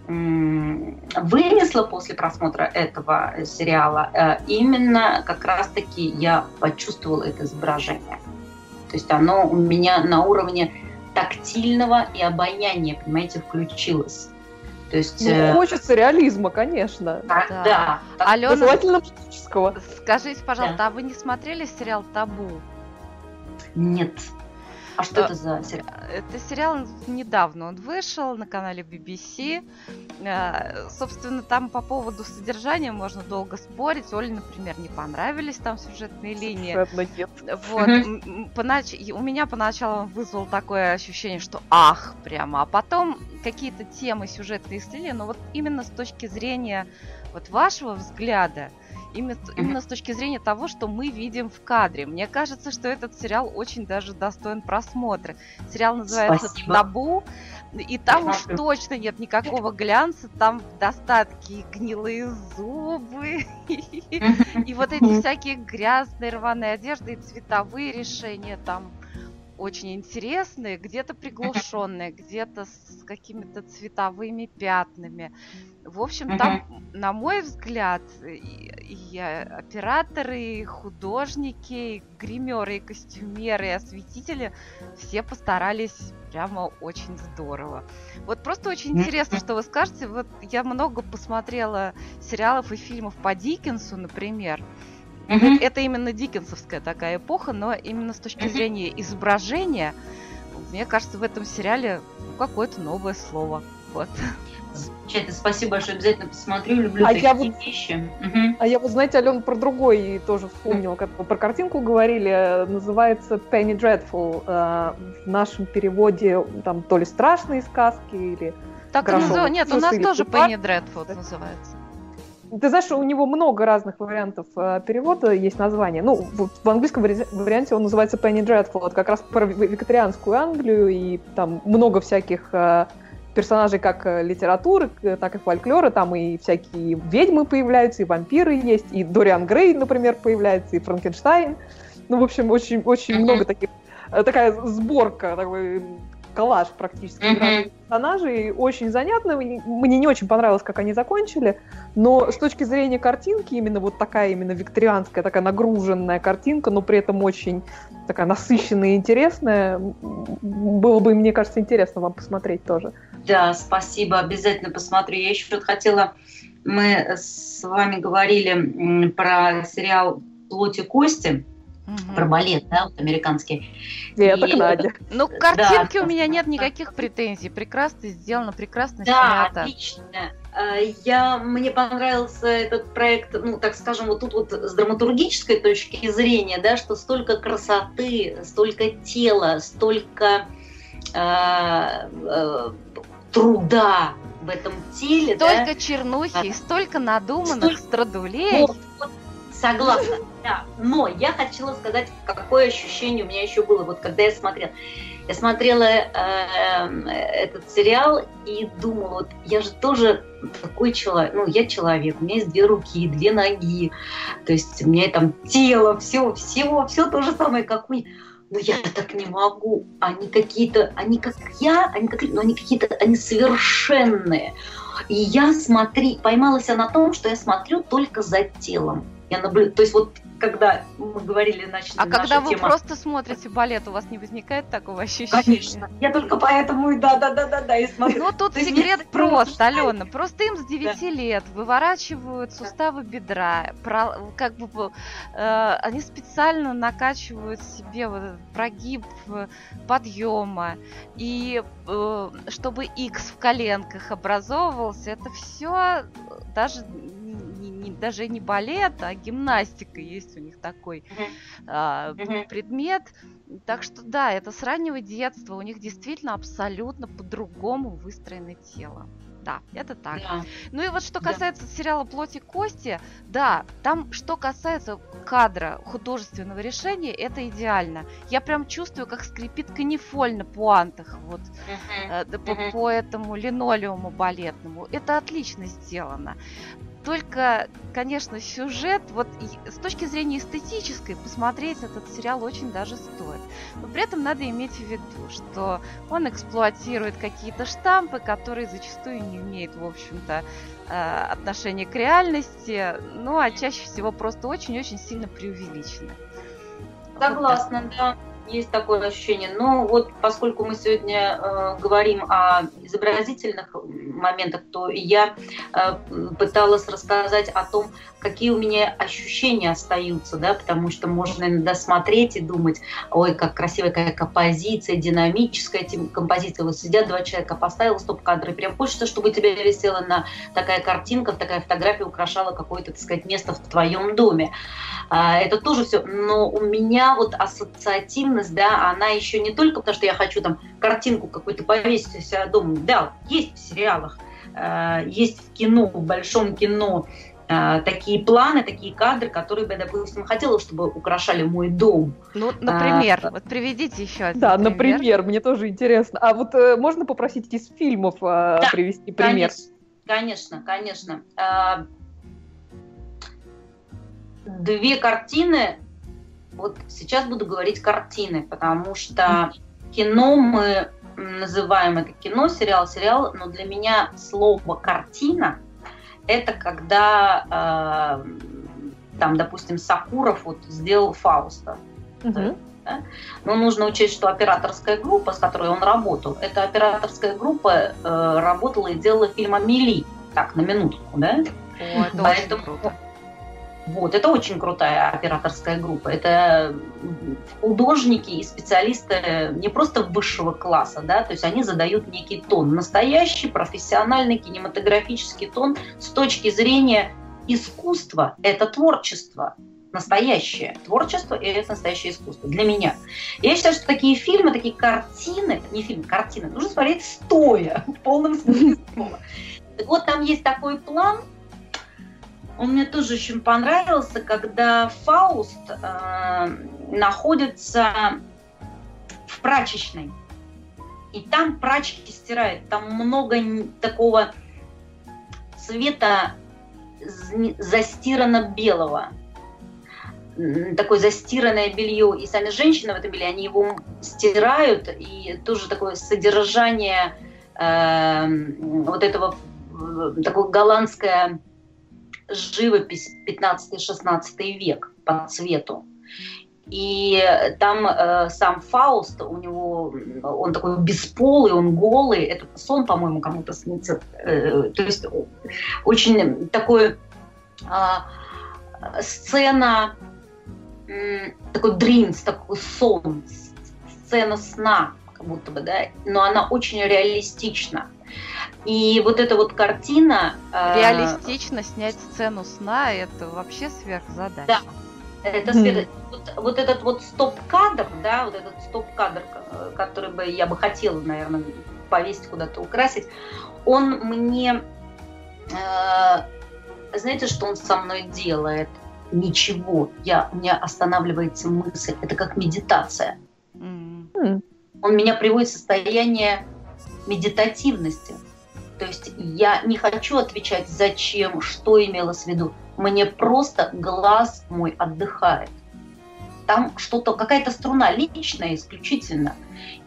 вынесла после просмотра этого сериала, э, именно как раз-таки я почувствовала это изображение. То есть оно у меня на уровне тактильного и обоняния, понимаете, включилось. То есть, ну, э... хочется реализма, конечно. Да. да. Алена, желательно. Скажите, пожалуйста, да. а вы не смотрели сериал «Табу»? Нет. А что это за сериал? Это сериал недавно он вышел на канале BBC. Э, собственно, там по поводу содержания можно долго спорить. Оле, например, не понравились там сюжетные линии. Вот. Понач... У меня поначалу он вызвал такое ощущение, что ах, прямо. А потом какие-то темы сюжетные слили, но вот именно с точки зрения вот вашего взгляда, именно, именно с точки зрения того, что мы видим в кадре. Мне кажется, что этот сериал очень даже достоин просмотра. Сериал называется Спасибо. «Табу», и там уж точно нет никакого глянца, там в достатке гнилые зубы, и вот эти всякие грязные рваные одежды, и цветовые решения там очень интересные, где-то приглушенные, где-то с какими-то цветовыми пятнами. В общем, там, на мой взгляд, и, и операторы, и художники, и гримеры, и костюмеры, и осветители все постарались прямо очень здорово. Вот просто очень интересно, что вы скажете. Вот я много посмотрела сериалов и фильмов по Диккенсу, например. Mm-hmm. Это именно диккенсовская такая эпоха, но именно с точки зрения изображения, мне кажется, в этом сериале какое-то новое слово. Вот. Замечательно, спасибо большое, обязательно посмотрю, люблю а такие я вот, вещи. Угу. А я вот, знаете, Алена, про другой тоже вспомнила, как мы про картинку говорили, называется Penny Dreadful, э, в нашем переводе там то ли страшные сказки или... Так назов... Нет, у нас тоже Penny Dreadful называется. Ты знаешь, у него много разных вариантов э, перевода, есть название. Ну, в, английском варианте он называется Penny Dreadful, вот как раз про викторианскую Англию, и там много всяких э, персонажей как э, литературы, так и фольклора, там и всякие ведьмы появляются, и вампиры есть, и Дориан Грей, например, появляется, и Франкенштайн. Ну, в общем, очень, очень много таких, такая сборка, такой коллаж практически mm-hmm. персонажей. Очень занятно. Мне не очень понравилось, как они закончили. Но с точки зрения картинки, именно вот такая именно викторианская, такая нагруженная картинка, но при этом очень такая насыщенная и интересная, было бы, мне кажется, интересно вам посмотреть тоже. Да, спасибо, обязательно посмотрю. Я еще хотела, мы с вами говорили про сериал «Плоть и кости», Угу. Про балет, да, вот американский. Это и... Надя. Ну, картинки да. у меня нет никаких претензий. Прекрасно сделано, прекрасно да, снято. отлично. А, я, мне понравился этот проект, ну, так скажем, вот тут вот с драматургической точки зрения, да, что столько красоты, столько тела, столько э, э, труда в этом теле. Столько да? чернухи, а, столько надуманных столько... страдулей. Вот, вот, Согласна, да. Но я хотела сказать, какое ощущение у меня еще было, вот когда я смотрела. Я смотрела э, этот сериал и думала, вот я же тоже такой человек, ну, я человек, у меня есть две руки, две ноги, то есть у меня там тело, все, всего, все то же самое, как у меня. Но я так не могу. Они какие-то, они как я, они как, но они какие-то, они совершенные. И я смотри, поймалась на том, что я смотрю только за телом. Я наблюдаю, то есть вот когда мы говорили, значит, А когда вы тема... просто смотрите балет, у вас не возникает такого ощущения? Конечно. Я только поэтому и да, да, да, да, да, и смотрю. Ну тут секрет прост, Алена. Просто им с 9 лет выворачивают суставы бедра, как бы э, они специально накачивают себе вот прогиб подъема и э, чтобы X в коленках образовывался, это все даже не, даже не балет, а гимнастика есть у них такой а, предмет. Так что да, это с раннего детства у них действительно абсолютно по-другому выстроено тело. Да, это так. Да. Ну и вот что касается да. сериала «Плоть и кости», да, там что касается кадра художественного решения, это идеально. Я прям чувствую, как скрипит канифоль на пуантах вот uh-huh. по, uh-huh. по этому линолеуму балетному. Это отлично сделано. Только, конечно, сюжет, вот с точки зрения эстетической, посмотреть этот сериал очень даже стоит. Но при этом надо иметь в виду, что он эксплуатирует какие-то штампы, которые зачастую не имеют, в общем-то, э, отношения к реальности, ну а чаще всего просто очень-очень сильно преувеличены. Согласна, вот да есть такое ощущение. Но вот поскольку мы сегодня э, говорим о изобразительных моментах, то я э, пыталась рассказать о том, какие у меня ощущения остаются, да, потому что можно иногда смотреть и думать, ой, как красивая какая композиция, динамическая композиция. Вот сидят два человека, поставил стоп-кадр, и прям хочется, чтобы тебя висела на такая картинка, такая фотография украшала какое-то, так сказать, место в твоем доме. А, это тоже все. Но у меня вот ассоциативность, да, она еще не только потому, что я хочу там картинку какую-то повесить у себя дома. Да, есть в сериалах, а, есть в кино, в большом кино а, такие планы, такие кадры, которые бы я, допустим, хотела, чтобы украшали мой дом. Ну, например, а, вот приведите еще один Да, пример. например, мне тоже интересно. А вот э, можно попросить из фильмов э, да, привести пример? Конечно, конечно. Э, две картины, вот сейчас буду говорить картины, потому что кино мы называем это кино, сериал, сериал, но для меня слово «картина» это когда, э, там, допустим, Сакуров вот сделал Фауста. Угу. Да? Но нужно учесть, что операторская группа, с которой он работал, эта операторская группа э, работала и делала фильм «Амели». Так, на минутку, да? О, это Поэтому... Вот, это очень крутая операторская группа. Это художники и специалисты не просто высшего класса, да, то есть они задают некий тон, настоящий профессиональный кинематографический тон с точки зрения искусства. Это творчество настоящее творчество и это настоящее искусство для меня. Я считаю, что такие фильмы, такие картины, не фильмы, картины, нужно смотреть стоя, в полном смысле слова. Вот, там есть такой план, он мне тоже очень понравился, когда Фауст э, находится в прачечной. И там прачки стирают. Там много такого цвета застирано белого. Такое застиранное белье. И сами женщины в этом белье, они его стирают. И тоже такое содержание э, вот этого, э, такое голландское живопись 15-16 век по цвету. И там э, сам Фауст, у него, он такой бесполый, он голый, этот сон, по-моему, кому-то снится. Э, то есть очень такой э, сцена, э, такой дринс, такой сон, сцена сна, как будто бы, да, но она очень реалистична. И вот эта вот картина... Э, Реалистично э... снять сцену сна, это вообще сверхзадача. Да, это сверх... mm. вот, вот этот вот стоп-кадр, да, вот этот стоп-кадр, э, который бы я бы хотела, наверное, повесить куда-то, украсить, он мне... Э, знаете, что он со мной делает? Ничего. Я, у меня останавливается мысль. Это как медитация. Mm. Он меня приводит в состояние медитативности. То есть я не хочу отвечать, зачем, что имелось в виду. Мне просто глаз мой отдыхает. Там что-то, какая-то струна личная исключительно.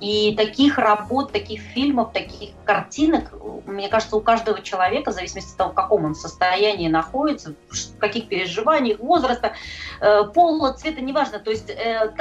И таких работ, таких фильмов, таких картинок, мне кажется, у каждого человека, в зависимости от того, в каком он состоянии находится, в каких переживаниях, возраста, э, пола, цвета, неважно. То есть э,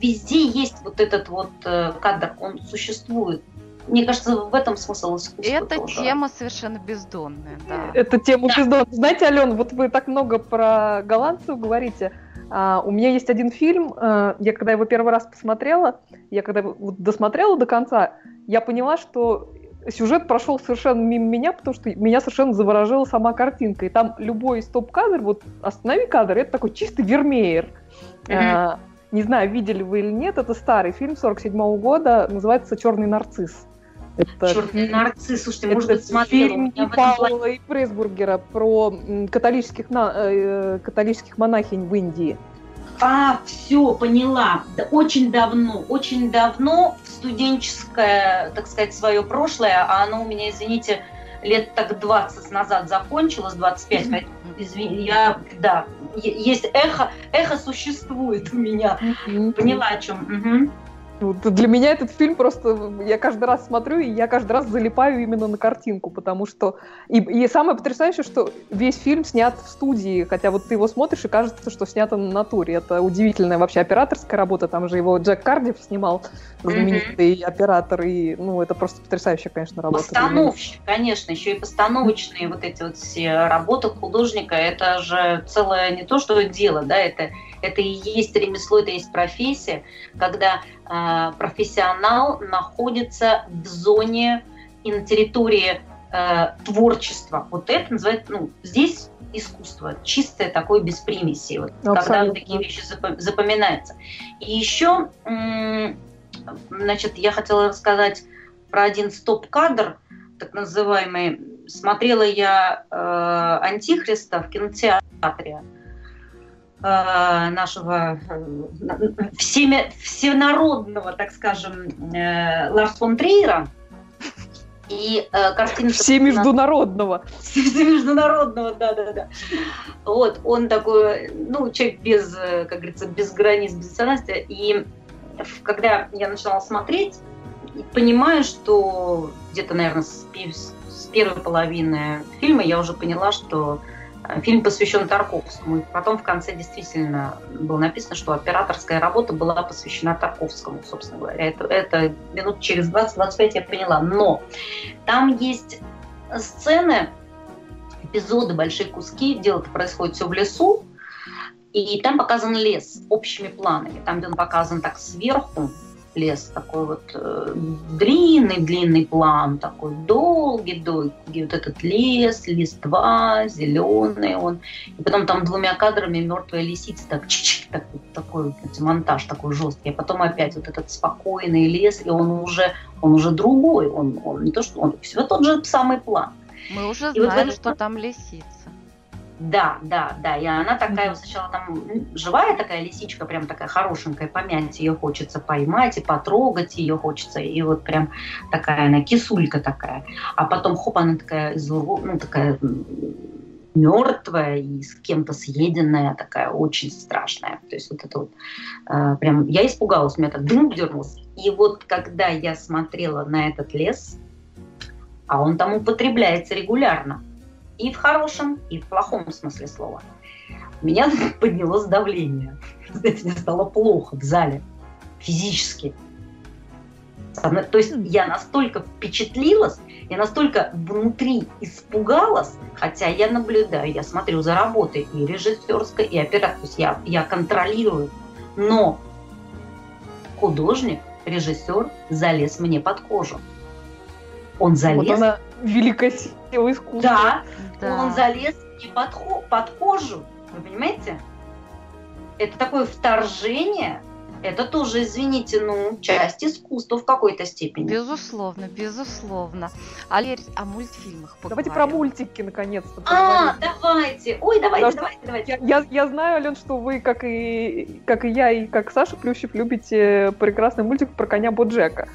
везде есть вот этот вот э, кадр, он существует. Мне кажется, в этом смысл искусства Это тоже. тема совершенно бездонная, да. Это тема да. бездонная. Знаете, Ален, вот вы так много про голландцев говорите. А, у меня есть один фильм, а, я когда его первый раз посмотрела, я когда вот досмотрела до конца, я поняла, что сюжет прошел совершенно мимо меня, потому что меня совершенно заворожила сама картинка. И там любой стоп-кадр, вот останови кадр, это такой чистый вермеер. Mm-hmm. А, не знаю, видели вы или нет, это старый фильм 47 -го года, называется «Черный нарцисс». Это Черный нарцисс, слушайте, может быть, смотрела. Фильм Паула и Пресбургера про католических, э, католических монахинь в Индии. А, все, поняла. Да, очень давно, очень давно в студенческое, так сказать, свое прошлое, а оно у меня, извините, лет так 20 назад закончилось, 25, mm-hmm. извини, я, да, есть эхо, эхо существует у меня. Mm-hmm. Поняла о чем. Угу. Вот для меня этот фильм просто, я каждый раз смотрю, и я каждый раз залипаю именно на картинку, потому что... И, и самое потрясающее, что весь фильм снят в студии, хотя вот ты его смотришь, и кажется, что снято на натуре. Это удивительная вообще операторская работа, там же его Джек Кардив снимал, знаменитый mm-hmm. оператор, и, ну, это просто потрясающая, конечно, работа. Постановщик, конечно, еще и постановочные вот эти вот все работы художника, это же целое не то, что дело, да, это это и есть ремесло, это и есть профессия, когда профессионал находится в зоне и на территории э, творчества. Вот это называется, ну, здесь искусство, чистое такое без примесей, вот, когда такие вещи запоминаются. И еще, значит, я хотела рассказать про один стоп-кадр, так называемый. Смотрела я э, «Антихриста» в кинотеатре. Э, нашего э, всеми, всенародного, так скажем, э, Ларс фон Триера. И э, картина... Все международного. Все международного, да-да-да. Вот, он такой, ну, человек без, как говорится, без границ, без национальности. И когда я начала смотреть, понимаю, что где-то, наверное, с, с первой половины фильма я уже поняла, что Фильм посвящен Тарковскому. И потом в конце действительно было написано, что операторская работа была посвящена Тарковскому, собственно говоря. Это, это минут через 20-25 я поняла. Но там есть сцены, эпизоды, большие куски. Дело-то происходит все в лесу. И там показан лес общими планами. Там, где он показан так сверху, лес, такой вот длинный-длинный э, план, такой долгий-долгий, вот этот лес, листва, зеленый он, и потом там двумя кадрами мертвая лисица, так, чик так, такой вот, монтаж такой жесткий, а потом опять вот этот спокойный лес, и он уже, он уже другой, он, он не то, что он, все тот же самый план. Мы уже и знаем, вот что там лисица. Да, да, да. И она такая вот сначала там живая такая лисичка, прям такая хорошенькая, помять ее хочется поймать и потрогать ее хочется. И вот прям такая она кисулька такая. А потом хоп, она такая, ну такая мертвая и с кем-то съеденная, такая очень страшная. То есть вот это вот э, прям я испугалась, у меня так дым дернулся. И вот когда я смотрела на этот лес, а он там употребляется регулярно, и в хорошем, и в плохом смысле слова. Меня поднялось давление. Знаете, мне стало плохо в зале, физически. То есть я настолько впечатлилась, я настолько внутри испугалась, хотя я наблюдаю, я смотрю за работой и режиссерской, и операторской, то есть я, я контролирую, но художник, режиссер залез мне под кожу. Он залез. Вот она великая сила искусства. Да, да. он залез мне под, под кожу. Вы понимаете? Это такое вторжение, это тоже, извините, ну, часть искусства в какой-то степени. Безусловно, безусловно. А, о мультфильмах поговорим. Давайте про мультики, наконец-то. А, давайте. Ой, давайте, Потому давайте, давайте. Я, я, я знаю, Ален, что вы, как и, как и я, и как Саша Плющев, любите прекрасный мультик про коня Боджека.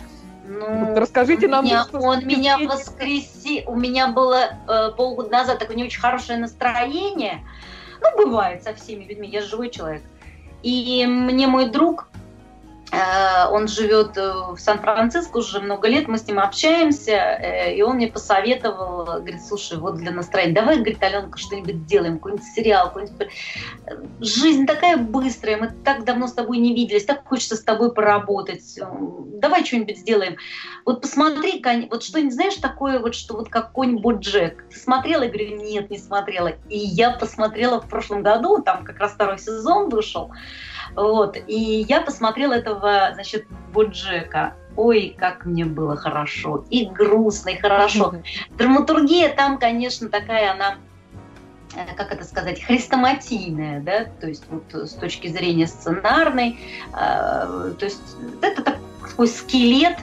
Ну, Расскажите нам. Меня, он меня воскреси. У меня было э, полгода назад такое не очень хорошее настроение. Ну, бывает со всеми людьми. Я живой человек. И мне мой друг он живет э, в Сан-Франциско уже много лет, мы с ним общаемся, э, и он мне посоветовал, говорит, слушай, вот для настроения, давай, говорит, Аленка, что-нибудь сделаем, какой-нибудь сериал, какой-нибудь... Жизнь такая быстрая, мы так давно с тобой не виделись, так хочется с тобой поработать, давай что-нибудь сделаем. Вот посмотри, вот что-нибудь, знаешь, такое вот, что вот как конь Боджек. Ты смотрела? Я говорю, нет, не смотрела. И я посмотрела в прошлом году, там как раз второй сезон вышел, вот. И я посмотрела этого, значит, Боджека. Ой, как мне было хорошо. И грустно, и хорошо. Драматургия там, конечно, такая, она э, как это сказать, хрестоматийная, да, то есть вот с точки зрения сценарной, э, то есть это такой скелет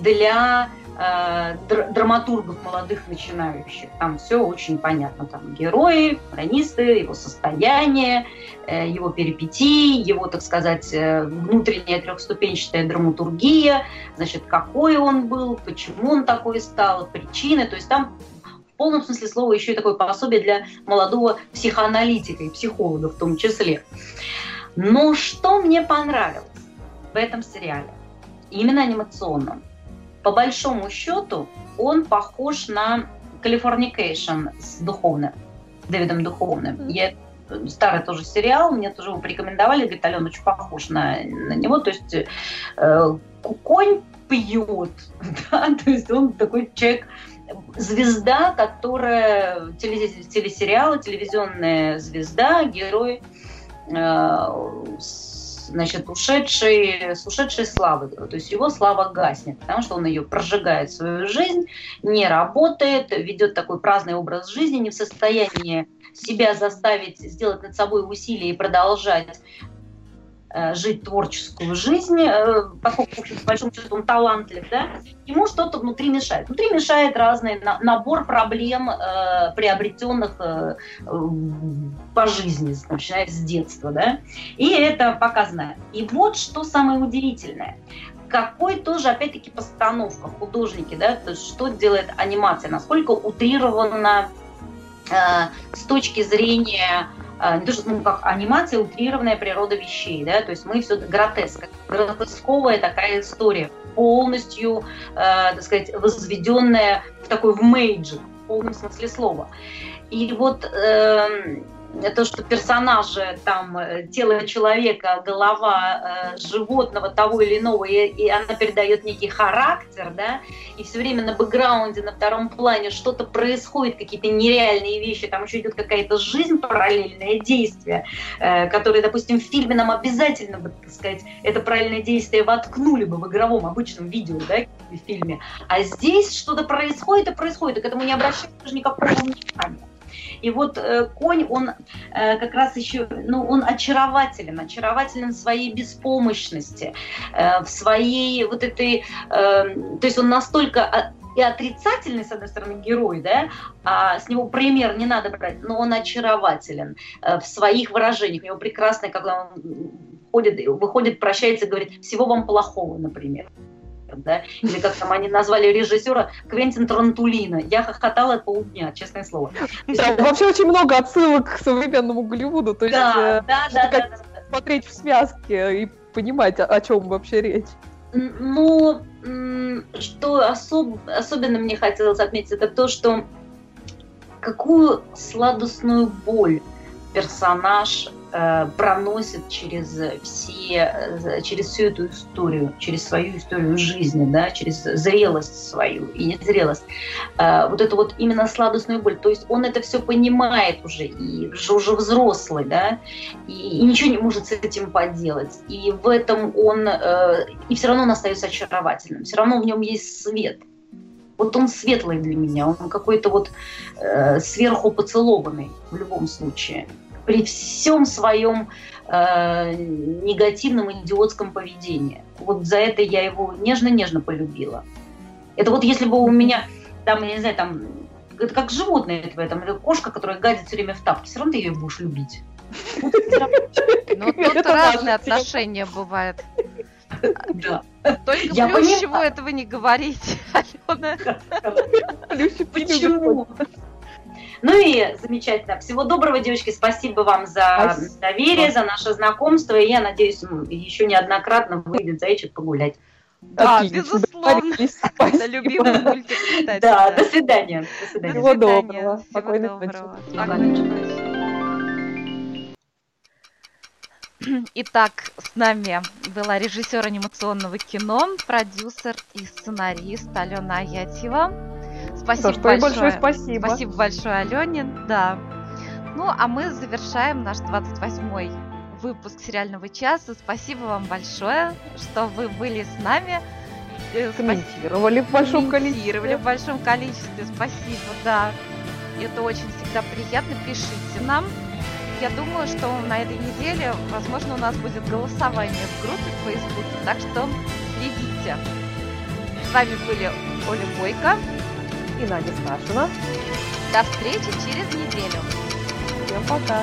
для драматургов молодых начинающих. Там все очень понятно. Там герои, хронисты, его состояние, э, его перипетии, его, так сказать, э, внутренняя трехступенчатая драматургия, значит, какой он был, почему он такой стал, причины. То есть там в полном смысле слова еще и такое пособие для молодого психоаналитика и психолога в том числе. Но что мне понравилось в этом сериале? именно анимационном. По большому счету, он похож на Californication с Духовным, с Дэвидом Духовным. Я старый тоже сериал, мне тоже его порекомендовали, говорит, Алена очень похож на, на него, то есть э, конь пьет, да, то есть он такой человек, звезда, которая телесериала, телевизионная звезда, герой э, значит, ушедшей, с ушедшей славы. То есть его слава гаснет, потому что он ее прожигает свою жизнь, не работает, ведет такой праздный образ жизни, не в состоянии себя заставить сделать над собой усилия и продолжать жить творческую жизнь, э, поскольку, в общем, по талантлив, да, ему что-то внутри мешает. Внутри мешает разный набор проблем, э, приобретенных э, по жизни, начиная с детства, да, и это показано. И вот что самое удивительное какой тоже, опять-таки, постановка, художники, да, то есть что делает анимация, насколько утрирована э, с точки зрения не то, что ну, как анимация, утрированная природа вещей, да, то есть мы все гротеск, гротесковая такая история, полностью, э, так сказать, возведенная в такой в мейджик, в полном смысле слова. И вот э, то, что персонажи, там, э, тело человека, голова э, животного того или иного, и, и она передает некий характер, да, и все время на бэкграунде, на втором плане что-то происходит, какие-то нереальные вещи, там еще идет какая-то жизнь параллельное действие, э, которое, допустим, в фильме нам обязательно бы, так сказать, это параллельное действие воткнули бы в игровом обычном видео, да, в фильме, а здесь что-то происходит и происходит, и к этому не обращается даже никакого внимания. И вот э, конь, он э, как раз еще, ну, он очарователен, очарователен в своей беспомощности, э, в своей вот этой, э, то есть он настолько а, и отрицательный, с одной стороны, герой, да, а с него пример не надо брать, но он очарователен э, в своих выражениях. У него прекрасное, когда он ходит, выходит, прощается говорит «всего вам плохого», например да, или как там они назвали режиссера Квентин Трантулина. Я хохотала полдня, честное слово. Да, вообще очень много отсылок к современному Голливуду, то есть да, э, да, да, да, да, смотреть в связке и понимать, о чем вообще речь. Ну, что особ... особенно мне хотелось отметить, это то, что какую сладостную боль персонаж проносит через все, э, через всю эту историю, через свою историю жизни, да, через зрелость свою и незрелость. Э, вот это вот именно сладостную боль. То есть он это все понимает уже, и уже взрослый, да, и, и ничего не может с этим поделать. И в этом он, и все равно он остается очаровательным, все равно в нем есть свет. Вот он светлый для меня, он какой-то вот э, сверху поцелованный в любом случае при всем своем э, негативном идиотском поведении. Вот за это я его нежно-нежно полюбила. Это вот если бы у меня, там, я не знаю, там, это как животное твое, там, это кошка, которая гадит все время в тапке, все равно ты ее будешь любить. Ну, тут разные отношения бывают. Да. Только я Плющеву этого не говорить, Алена. Почему? Ну и замечательно. Всего доброго, девочки. Спасибо вам за Спасибо. доверие, за наше знакомство. И я надеюсь, еще неоднократно выйдет зайчик погулять. Да, Отлично. безусловно. Это любимый мультик, кстати. Да, до свидания. До свидания. Всего доброго. Спокойной ночи. Итак, с нами была режиссер анимационного кино, продюсер и сценарист Алена Аятьева. Спасибо что, большое. большое спасибо. Спасибо большое, Алене. Да. Ну, а мы завершаем наш 28-й выпуск сериального часа. Спасибо вам большое, что вы были с нами. Э, комментировали в большом количестве. В большом количестве. Спасибо, да. Это очень всегда приятно. Пишите нам. Я думаю, что на этой неделе, возможно, у нас будет голосование в группе в Фейсбуке, так что следите. С вами были Оля Бойко и Надя Сташина. До встречи через неделю. Всем пока.